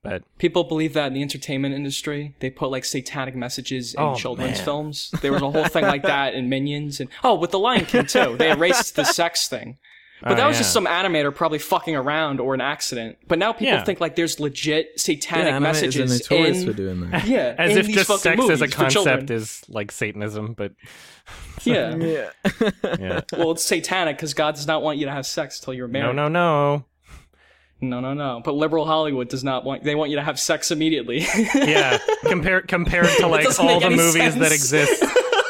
But People believe that in the entertainment industry. They put like satanic messages in Oh, children's man. films. There was a whole thing like that in Minions and oh, with the Lion King too. They erased the sex thing. But Oh, that was just some animator probably fucking around or an accident. But now people Yeah. think like there's legit satanic animators are messages notorious in for doing that. yeah, as in if these just fucking sex as a movies for children. concept is like Satanism, but yeah. yeah. yeah. well, it's satanic because God does not want you to have sex till you're married. no, no. no, no, no. No. But liberal Hollywood does not want. They want you to have sex immediately. yeah compared compared to like all the any movies that exist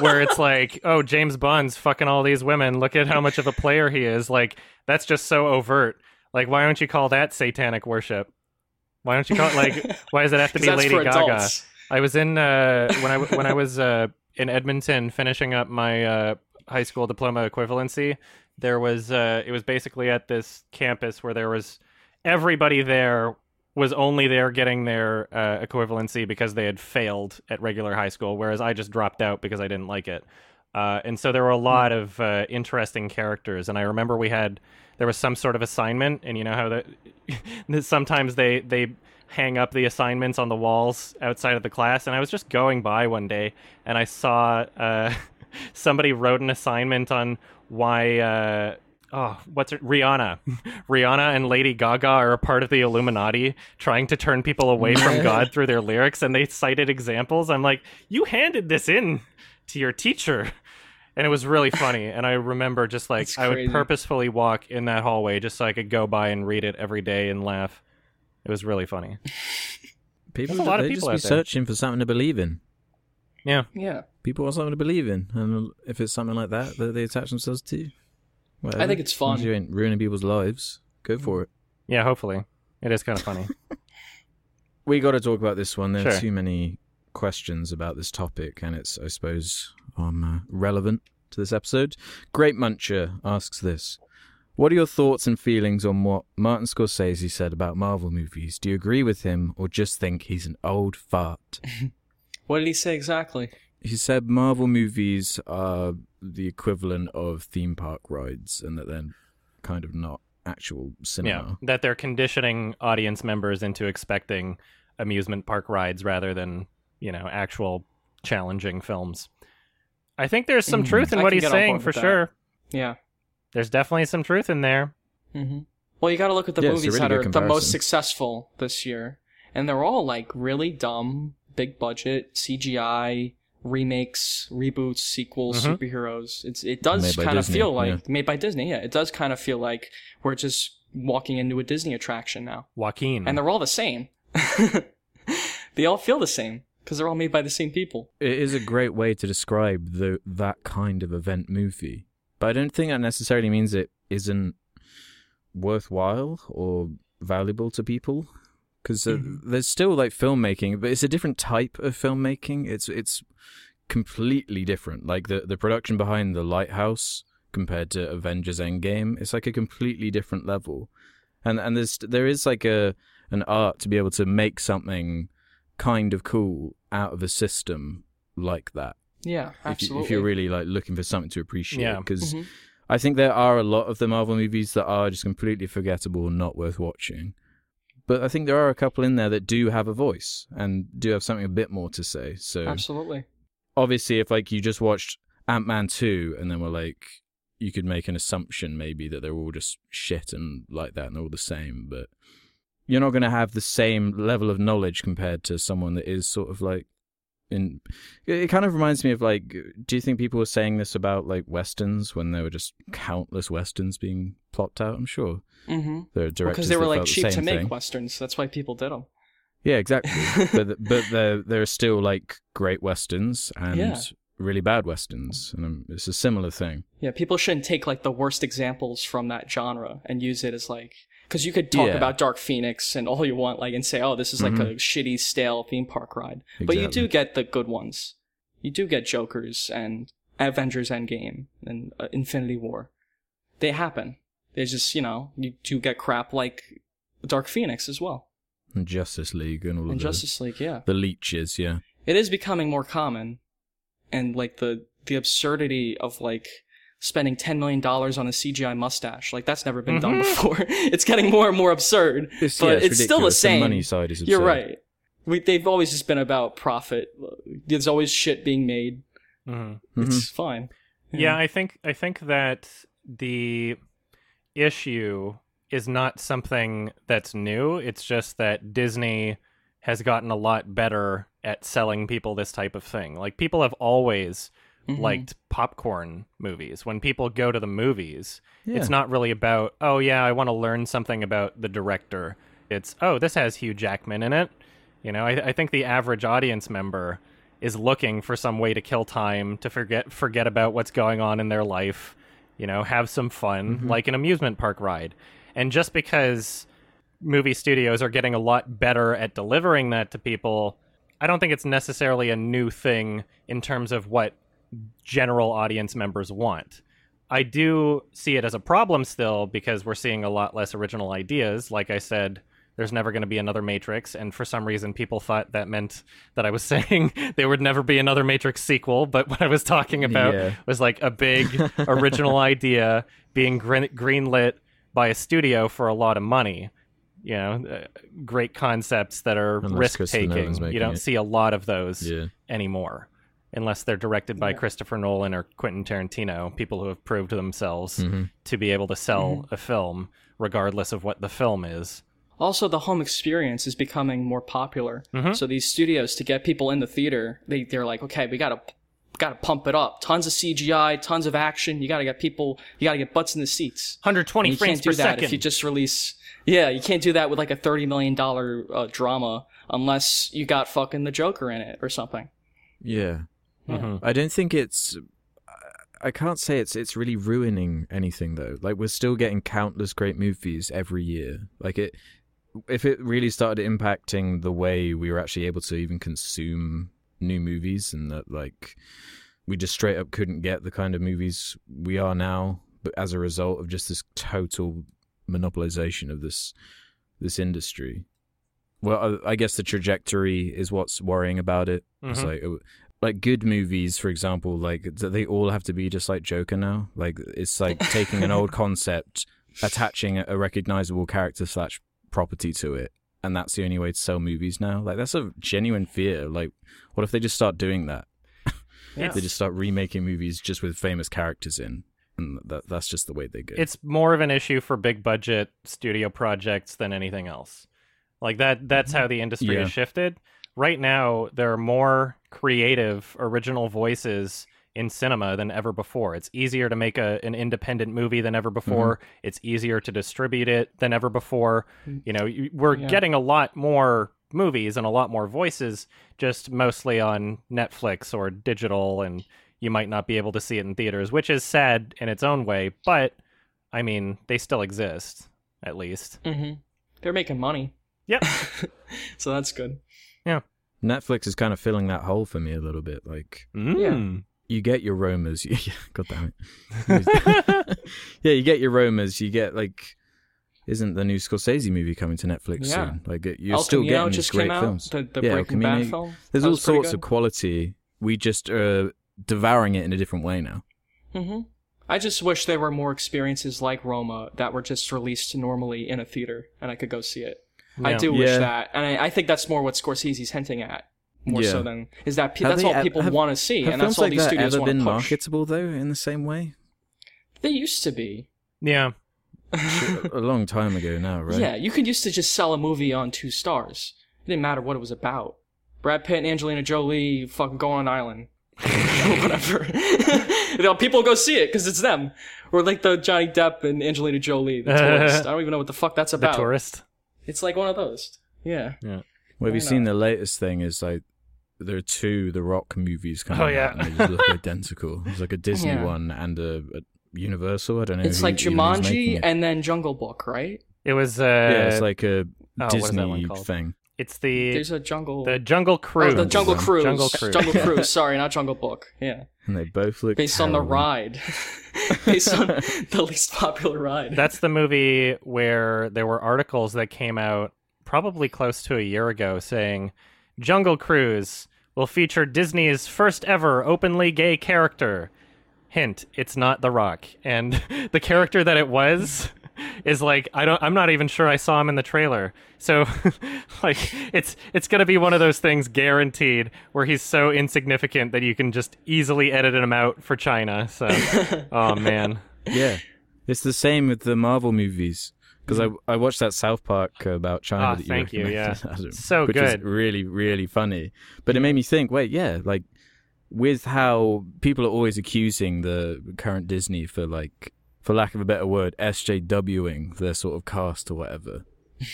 where it's like oh james bond's fucking all these women. Look at how much of a player he is. Like that's just so overt. Like why don't you call that satanic worship? Why don't you call it like why does it have to be lady gaga? adults. i was in uh when i when i was uh in edmonton finishing up my uh high school diploma equivalency there was uh it was basically at this campus where there was everybody there was only there getting their uh, equivalency because they had failed at regular high school, whereas I just dropped out because I didn't like it. Uh, and so there were a lot of uh, interesting characters, and I remember we had there was some sort of assignment, and you know how that sometimes they they hang up the assignments on the walls outside of the class, and I was just going by one day, and I saw uh, somebody wrote an assignment on why. Oh, what's it? Rihanna. Rihanna and Lady Gaga are a part of the Illuminati trying to turn people away from God through their lyrics, and they cited examples. I'm like, you handed this in to your teacher. And it was really funny. And I remember just like I would purposefully walk in that hallway just so I could go by and read it every day and laugh. It was really funny. People, There's a lot of people just be out there. searching for something to believe in. Yeah. Yeah. People want something to believe in, and if it's something like that that they attach themselves to, whatever. I think it's As long as fun. You ain't ruining people's lives. Go for it. Yeah, hopefully. It is kind of funny. We got to talk about this one. There are Sure. too many questions about this topic, and it's, I suppose, um, uh, relevant to this episode. Great Muncher asks this. What are your thoughts and feelings on what Martin Scorsese said about Marvel movies? Do you agree with him or just think he's an old fart? What did he say exactly? He said Marvel movies are the equivalent of theme park rides and that they're kind of not actual cinema. yeah. cinema. That they're conditioning audience members into expecting amusement park rides rather than, you know, actual challenging films. I think there's some Mhm. truth in I what he's saying for with that. sure. Yeah. There's definitely some truth in there. hmm Well, you got to look at the Yeah, movies really that good are the most successful this year, and they're all like really dumb, big budget CGI remakes, reboots, sequels, Mhm. superheroes. It's it does kind of feel like yeah. made by Disney. Yeah, it does kind of feel like we're just walking into a Disney attraction now, Joaquin. and they're all the same. they all feel the same because they're all made by the same people. It is a great way to describe the that kind of event movie. But I don't think that necessarily means it isn't worthwhile or valuable to people because uh, Mhm. there's still like filmmaking, but it's a different type of filmmaking. It's it's completely different. Like the the production behind The Lighthouse compared to Avengers Endgame, it's like a completely different level. And and there's there is like a an art to be able to make something kind of cool out of a system like that. Yeah, If, you, absolutely. if you're really like looking for something to appreciate, Yeah. because Mhm. I think there are a lot of the Marvel movies that are just completely forgettable and not worth watching. But I think there are a couple in there that do have a voice and do have something a bit more to say. So absolutely. obviously, if like you just watched Ant Man two and then were like, you could make an assumption maybe that they're all just shit and like that and they're all the same. But you're not going to have the same level of knowledge compared to someone that is sort of like in. It kind of reminds me of like, do you think people were saying this about like westerns when there were just countless westerns being plopped out? I'm sure Mm-hmm. there are directors Because they were like cheap to make thing. westerns. That's why people did them. Yeah, exactly. but but there there are still like great westerns and Yeah. really bad westerns, and um, it's a similar thing. Yeah, people shouldn't take like the worst examples from that genre and use it as like because you could talk Yeah. about Dark Phoenix and all you want, like, and say, oh, this is like a shitty, stale theme park ride. But you do get the good ones. You do get Jokers and Avengers Endgame and uh, Infinity War. They happen. They just you know you do get crap like Dark Phoenix as well And Justice League and all of and the, Justice League. Yeah, the leeches. Yeah, it is becoming more common and like the the absurdity of like spending 10 million dollars on a CGI mustache like that's never been done Mhm. before it's getting more and more absurd it's, but yeah, it's, it's, still the ridiculous. same money side is you're right we, they've always just been about profit there's always shit being made Mhm. Mhm. it's fine Yeah, I think I think that the issue is not something that's new. It's just that Disney has gotten a lot better at selling people this type of thing. Like people have always Mhm. liked popcorn movies. When people go to the movies, Yeah. it's not really about, oh yeah, I want to learn something about the director. It's, oh, this has Hugh Jackman in it. You know, I, I think the average audience member is looking for some way to kill time, to forget forget about what's going on in their life, you know, have some fun, like an amusement park ride. And just because movie studios are getting a lot better at delivering that to people, I don't think it's necessarily a new thing in terms of what general audience members want. I do see it as a problem still because we're seeing a lot less original ideas. Like I said, there's never going to be another Matrix, and for some reason, people thought that meant that I was saying there would never be another Matrix sequel. But what I was talking about Yeah. was like a big original idea being green- greenlit by a studio for a lot of money. You know, uh, great concepts that are risk taking. You don't it. see a lot of those Yeah. anymore unless they're directed by Yeah. Christopher Nolan or Quentin Tarantino, people who have proved themselves Mhm. to be able to sell Mm-hmm. a film regardless of what the film is. Also, the home experience is becoming more popular. Mhm. So these studios, to get people in the theater, they they're like, okay, we gotta got to pump it up. Tons of CGI, tons of action. You got to get people. You got to get butts in the seats. 120 And you frames can't do per that second. if you just release. Yeah, you can't do that with like a thirty million dollar uh, drama unless you got fucking the Joker in it or something. Yeah. Mhm. I don't think it's. I can't say it's it's really ruining anything though. Like we're still getting countless great movies every year. Like it, if it really started impacting the way we were actually able to even consume new movies, and that like we just straight up couldn't get the kind of movies we are now, but as a result of just this total monopolization of this this industry. Well, I I guess the trajectory is what's worrying about it. It's Mhm. like uh, like good movies, for example, like they all have to be just like Joker now. Like it's like taking an old concept, attaching a recognizable character slash property to it, and that's the only way to sell movies now. Like that's a genuine fear. Like, what if they just start doing that? Yeah. They just start remaking movies just with famous characters in, and that that's just the way they go. it's more of an issue for big budget studio projects than anything else. Like that that's mm-hmm. how the industry Yeah. has shifted. Right now there are more creative original voices in cinema than ever before. It's easier to make a an independent movie than ever before. It's easier to distribute it than ever before. You know, we're Yeah. getting a lot more movies and a lot more voices just mostly on Netflix or digital and you might not be able to see it in theaters, which is sad in its own way, but I mean, they still exist at least. Mm-hmm. They're making money, Yep. so that's good. Netflix is kind of filling that hole for me a little bit. Like Mm. you get your Romas. God damn it. yeah, you get your Romas. You get like, isn't the new Scorsese movie coming to Netflix Yeah. soon? Like you're El still Camino getting just these great came out. films. The, the Yeah, El Camino-. There's all sorts good. of quality. We just are devouring it in a different way now. hmm I just wish there were more experiences like Roma that were just released normally in a theater and I could go see it. I Yeah. do wish Yeah. that, and I, I think that's more what Scorsese's hinting at, more Yeah. so than is that pe- Have that's they all ev- people have- want to see, Have and films that's all like these that studios ever want been to push. marketable though in the same way? They used to be. Yeah. a long time ago now, right? Yeah, you could used to just sell a movie on two stars. It didn't matter what it was about. Brad Pitt and Angelina Jolie fucking go on an island. Whatever. you know, people go see it because it's them. Or like the Johnny Depp and Angelina Jolie, the tourist. I don't even know what the fuck that's about. The about. tourist. It's like one of those. Yeah. Yeah. Well, have Why you seen the latest thing? Is like there are two The Rock movies coming Oh, yeah. out, and they just look identical. There's like a Disney Yeah. one and a, a Universal. I don't know. It's who- like even who's making Jumanji it. and then Jungle Book, right? It was uh yeah, it's like a oh, what is that one Disney called? thing. It's the There's a Jungle. the Jungle oh, Cruise. the Jungle one. Cruise. Jungle Cruise. Jungle Cruise. Sorry, not Jungle Book. Yeah. And they both look Based on the ride. Based on the least popular ride. That's the movie where there were articles that came out probably close to a year ago saying Jungle Cruise will feature Disney's first ever openly gay character. Hint, it's not The Rock. And the character that it was is like I don't I'm not even sure I saw him in the trailer. So like it's it's going to be one of those things guaranteed where he's so insignificant that you can just easily edit him out for China. So oh man. Yeah, it's the same with the Marvel movies. Because I I watched that South Park about China Ah, that you thank you, yeah. Adam, So which was good. really really funny. But it made me think. Wait, yeah, like with how people are always accusing the current Disney for like, for lack of a better word, SJWing their sort of cast or whatever.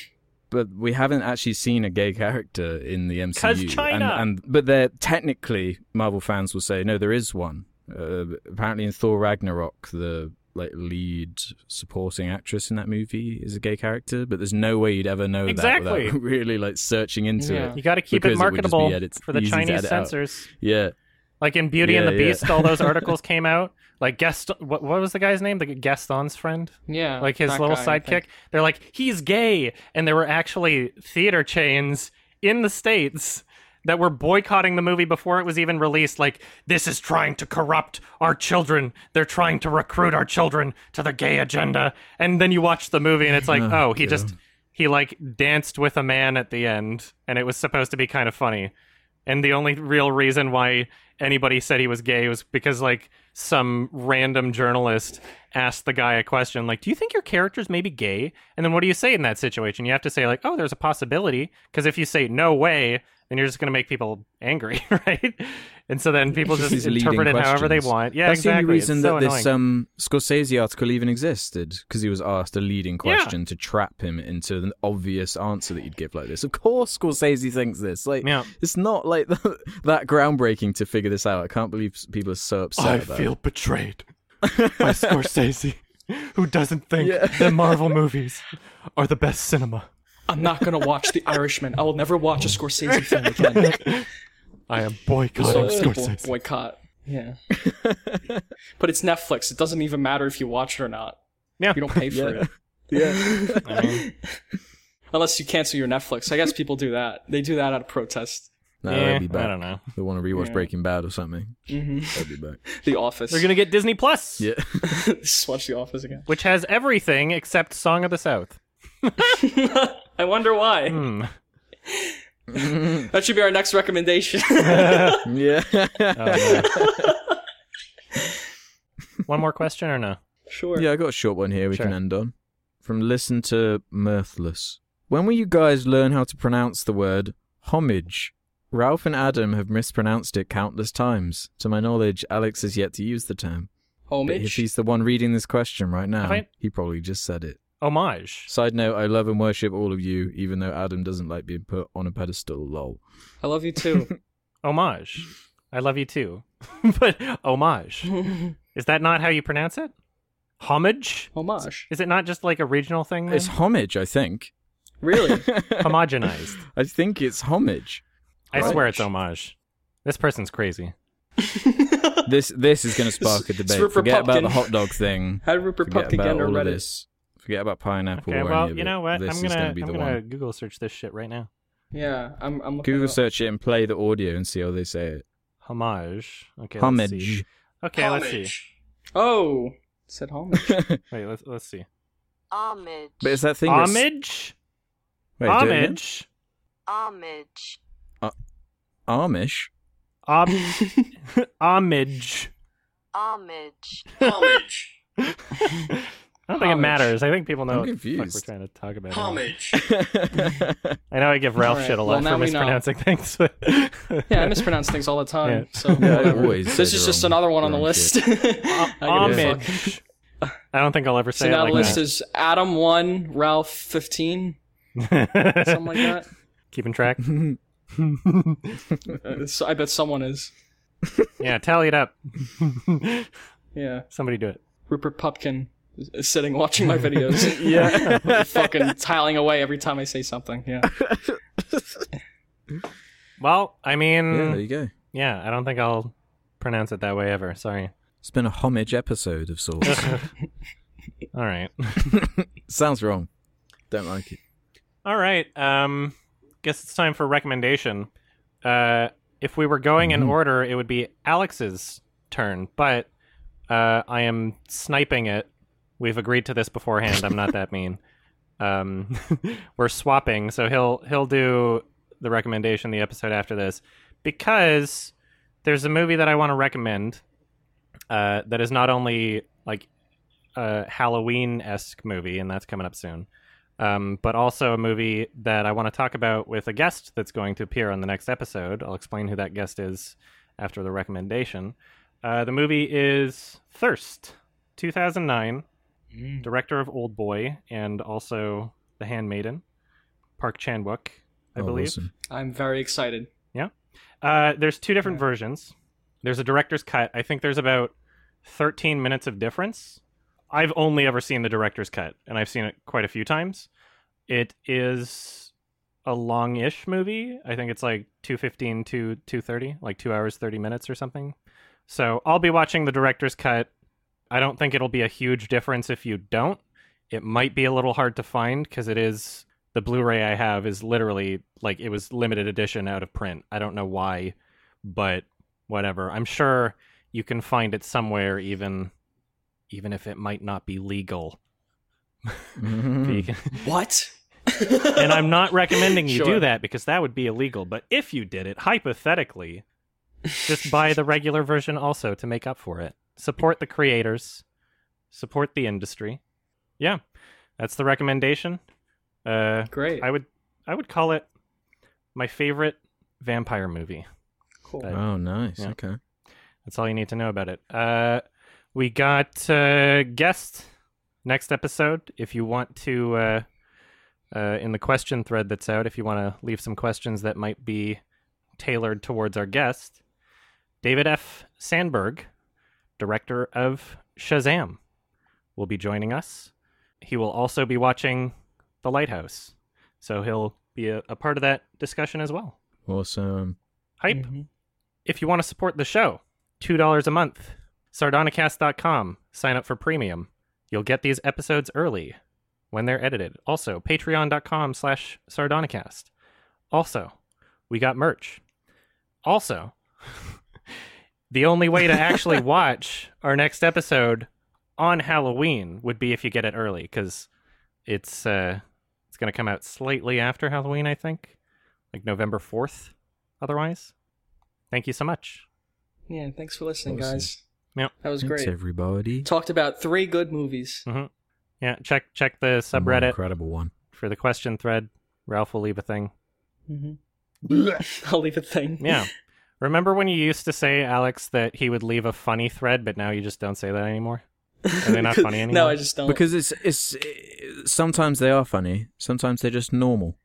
But we haven't actually seen a gay character in the MCU. 'Cause China! And, and but they're technically Marvel fans will say no, there is one. Uh, apparently, in Thor Ragnarok, the like lead supporting actress in that movie is a gay character, but there's no way you'd ever know Exactly. that without really like searching into Yeah. it. You got to keep it it would just marketable edit- for the Chinese edit out. censors. Yeah, Like in Beauty and the yeah. Beast, all those articles came out. Like Gaston, what, what was the guy's name? The Gaston's friend, yeah. like his little guy, sidekick. They're like, he's gay, and there were actually theater chains in the states that were boycotting the movie before it was even released. Like, this is trying to corrupt our children. They're trying to recruit our children to the gay agenda. And then you watch the movie, and it's like, Oh, oh, he God. just he like danced with a man at the end, and it was supposed to be kind of funny. And the only real reason why anybody said he was gay was because like some random journalist asked the guy a question like, "Do you think your character's maybe gay?" And then what do you say in that situation? You have to say like, "Oh, there's a possibility," because if you say no way, then you're just going to make people angry, right? And so then people just interpret it however they want. Yeah, That's exactly. the only reason it's that so this um, Scorsese article even existed because he was asked a leading Yeah. question to trap him into an obvious answer that you'd give like this. Of course, Scorsese thinks this. Like, Yeah. it's not like that groundbreaking to figure this out. I can't believe people are so upset about it. betrayed by Scorsese, who doesn't think Yeah. that Marvel movies are the best cinema. I'm not gonna watch The Irishman. I will never watch a Scorsese film again. I am boycotting So, Scorsese. boycott. Yeah. but it's Netflix. It doesn't even matter if you watch it or not. Yeah. You don't pay for Yeah. it. Yeah. I mean, Unless you cancel your Netflix. I guess people do that. They do that out of protest. No, yeah, they'll be back. I don't know. They want to rewatch Yeah. Breaking Bad or something. hmm They'll be back. The Office. They're gonna get Disney Plus, Yeah. Just watch The Office again. which has everything except Song of the South. I wonder why. Hmm. Mm-hmm. That should be our next recommendation. yeah. Oh, no. One more question or no? sure. Yeah, I got a short one here we Sure. can end on. From Listen to Mirthless. When will you guys learn how to pronounce the word homage? Ralph and Adam have mispronounced it countless times. To my knowledge, Alex has yet to use the term. But if he's the one reading this question right now, I- he probably just said it. Homage. Side note, I love and worship all of you, even though Adam doesn't like being put on a pedestal, lol. I love you too. Homage. I love you too. but homage. Is that not how you pronounce it? Homage? Homage. Is it not just like a regional thing? Then? It's homage, I think. Really? homogenized. I think it's homage. I swear it's Homage. homage. This person's crazy. This this is going to spark a debate. Rupert Forget about the hot dog thing. How did Rupert Forget Pupkin get about into all of Reddit? This. Forget about pineapple Okay, or well, any of you know what? This I'm is gonna going to be I'm the gonna one. Google search this shit right now. Yeah, I'm. I'm Google it search it and play the audio and see how they say it. Homage. Okay. Let's see. Homage. Okay, let's see. Oh, it said homage. Wait, let's let's see. Homage. But it's that thing. that's- Homage. Wait, do it again. Homage. Homage. Uh, Amish. Ob- homage. Homage. Homage. I don't think it matters. I think people know I'm what the fuck we're trying to talk about. Homage. I know I give Ralph Alright, shit a lot now for we know. mispronouncing things. But yeah, I mispronounce things all the time. Yeah. So Yeah, always this is just wrong- another one on the list. shit. I give a fuck. homage. I don't think I'll ever So say now it the like list is Adam one, Ralph fifteen, something like that. Keeping track. Uh, so I bet someone is. yeah, tally it up. Yeah, Somebody do it. Rupert Pupkin is- is sitting watching my videos. yeah. fucking tiling away every time I say something. Yeah. Well, I mean, yeah, there you go. yeah, I don't think I'll pronounce it that way ever. Sorry. It's been a homage episode of sorts. All right. Sounds wrong. Don't like it. All right. Um, guess it's time for recommendation. Uh, if we were going in Mhm. order, it would be Alex's turn, but uh, I am sniping it. We've agreed to this beforehand. I'm not that mean. Um, we're swapping, so he'll he'll do the recommendation the episode after this because there's a movie that I want to recommend uh, that is not only like a Halloween esque movie, and that's coming up soon um, but also a movie that I want to talk about with a guest that's going to appear on the next episode. I'll explain who that guest is after the recommendation. Uh, the movie is Thirst, 2009, director of Old Boy and also The Handmaiden, Park Chan Wook, I Oh, believe. awesome. I'm very excited. Yeah. Uh, there's two different Yeah. versions. There's a director's cut. I think there's about 13 minutes of difference. I've only ever seen the director's cut, and I've seen it quite a few times. It is a long-ish movie. I think it's like 215 to 230, like 2 hours 30 minutes or something. So, I'll be watching the director's cut. I don't think it'll be a huge difference if you don't. It might be a little hard to find cuz it is the Blu-ray I have is literally like it was limited edition out of print. I don't know why, but whatever. I'm sure you can find it somewhere even even if it might not be legal. Mhm. What? and I'm not recommending you do that because that would be illegal, but if you did it hypothetically, just buy the regular version also to make up for it. Support the creators, support the industry. Yeah. That's the recommendation. Uh Great. I would I would call it my favorite vampire movie. Cool. But- Oh, nice. Yeah. Okay. That's all you need to know about it. Uh, we got uh, guest next episode. If you want to, uh, uh, in the question thread that's out, if you want to leave some questions that might be tailored towards our guest, David F. Sandberg, director of Shazam, will be joining us. He will also be watching The Lighthouse, so he'll be a, a part of that discussion as well. Awesome. Hype Mhm. if you want to support the show, $2 a month. Sardonicast.com. Sign up for premium. You'll get these episodes early when they're edited. Also, patreon.com slash sardonicast. Also, we got merch. Also, the only way to actually watch our next episode on Halloween would be if you get it early, because it's uh it's gonna come out slightly after Halloween, I think. Like November fourth, otherwise. Thank you so much. Yeah, thanks for listening, Awesome. guys. Yep. That was Thanks, great. everybody. Talked about three good movies. Yeah, check check the subreddit Incredible one. for the question thread. Ralph will leave a thing. Mm-hmm. I'll leave a thing. Yeah. Remember when you used to say, Alex, that he would leave a funny thread, but now you just don't say that anymore? Are they not funny anymore? no, I just don't. Because it's it's eh, sometimes they are funny, sometimes they're just normal.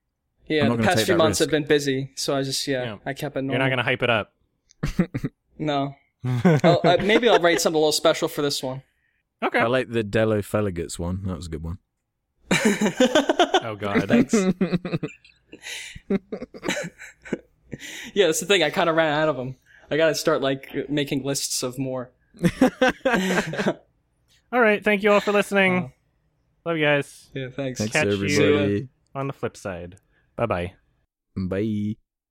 yeah, I'm not the gonna past take few that months risk. have been busy, so I just yeah, Yeah. I kept it normal. You're not going to hype it up. No. I'll, uh, maybe I'll write something a little special for this one. okay. I like the Dello Feligits one. That was a good one. oh, God. Thanks. Yeah, that's the thing. I kind of ran out of them. I got to start like making lists of more. All right. Thank you all for listening. Uh, Love you guys. Yeah, thanks. Thanks Catch you. On the flip side. Bye bye. Bye.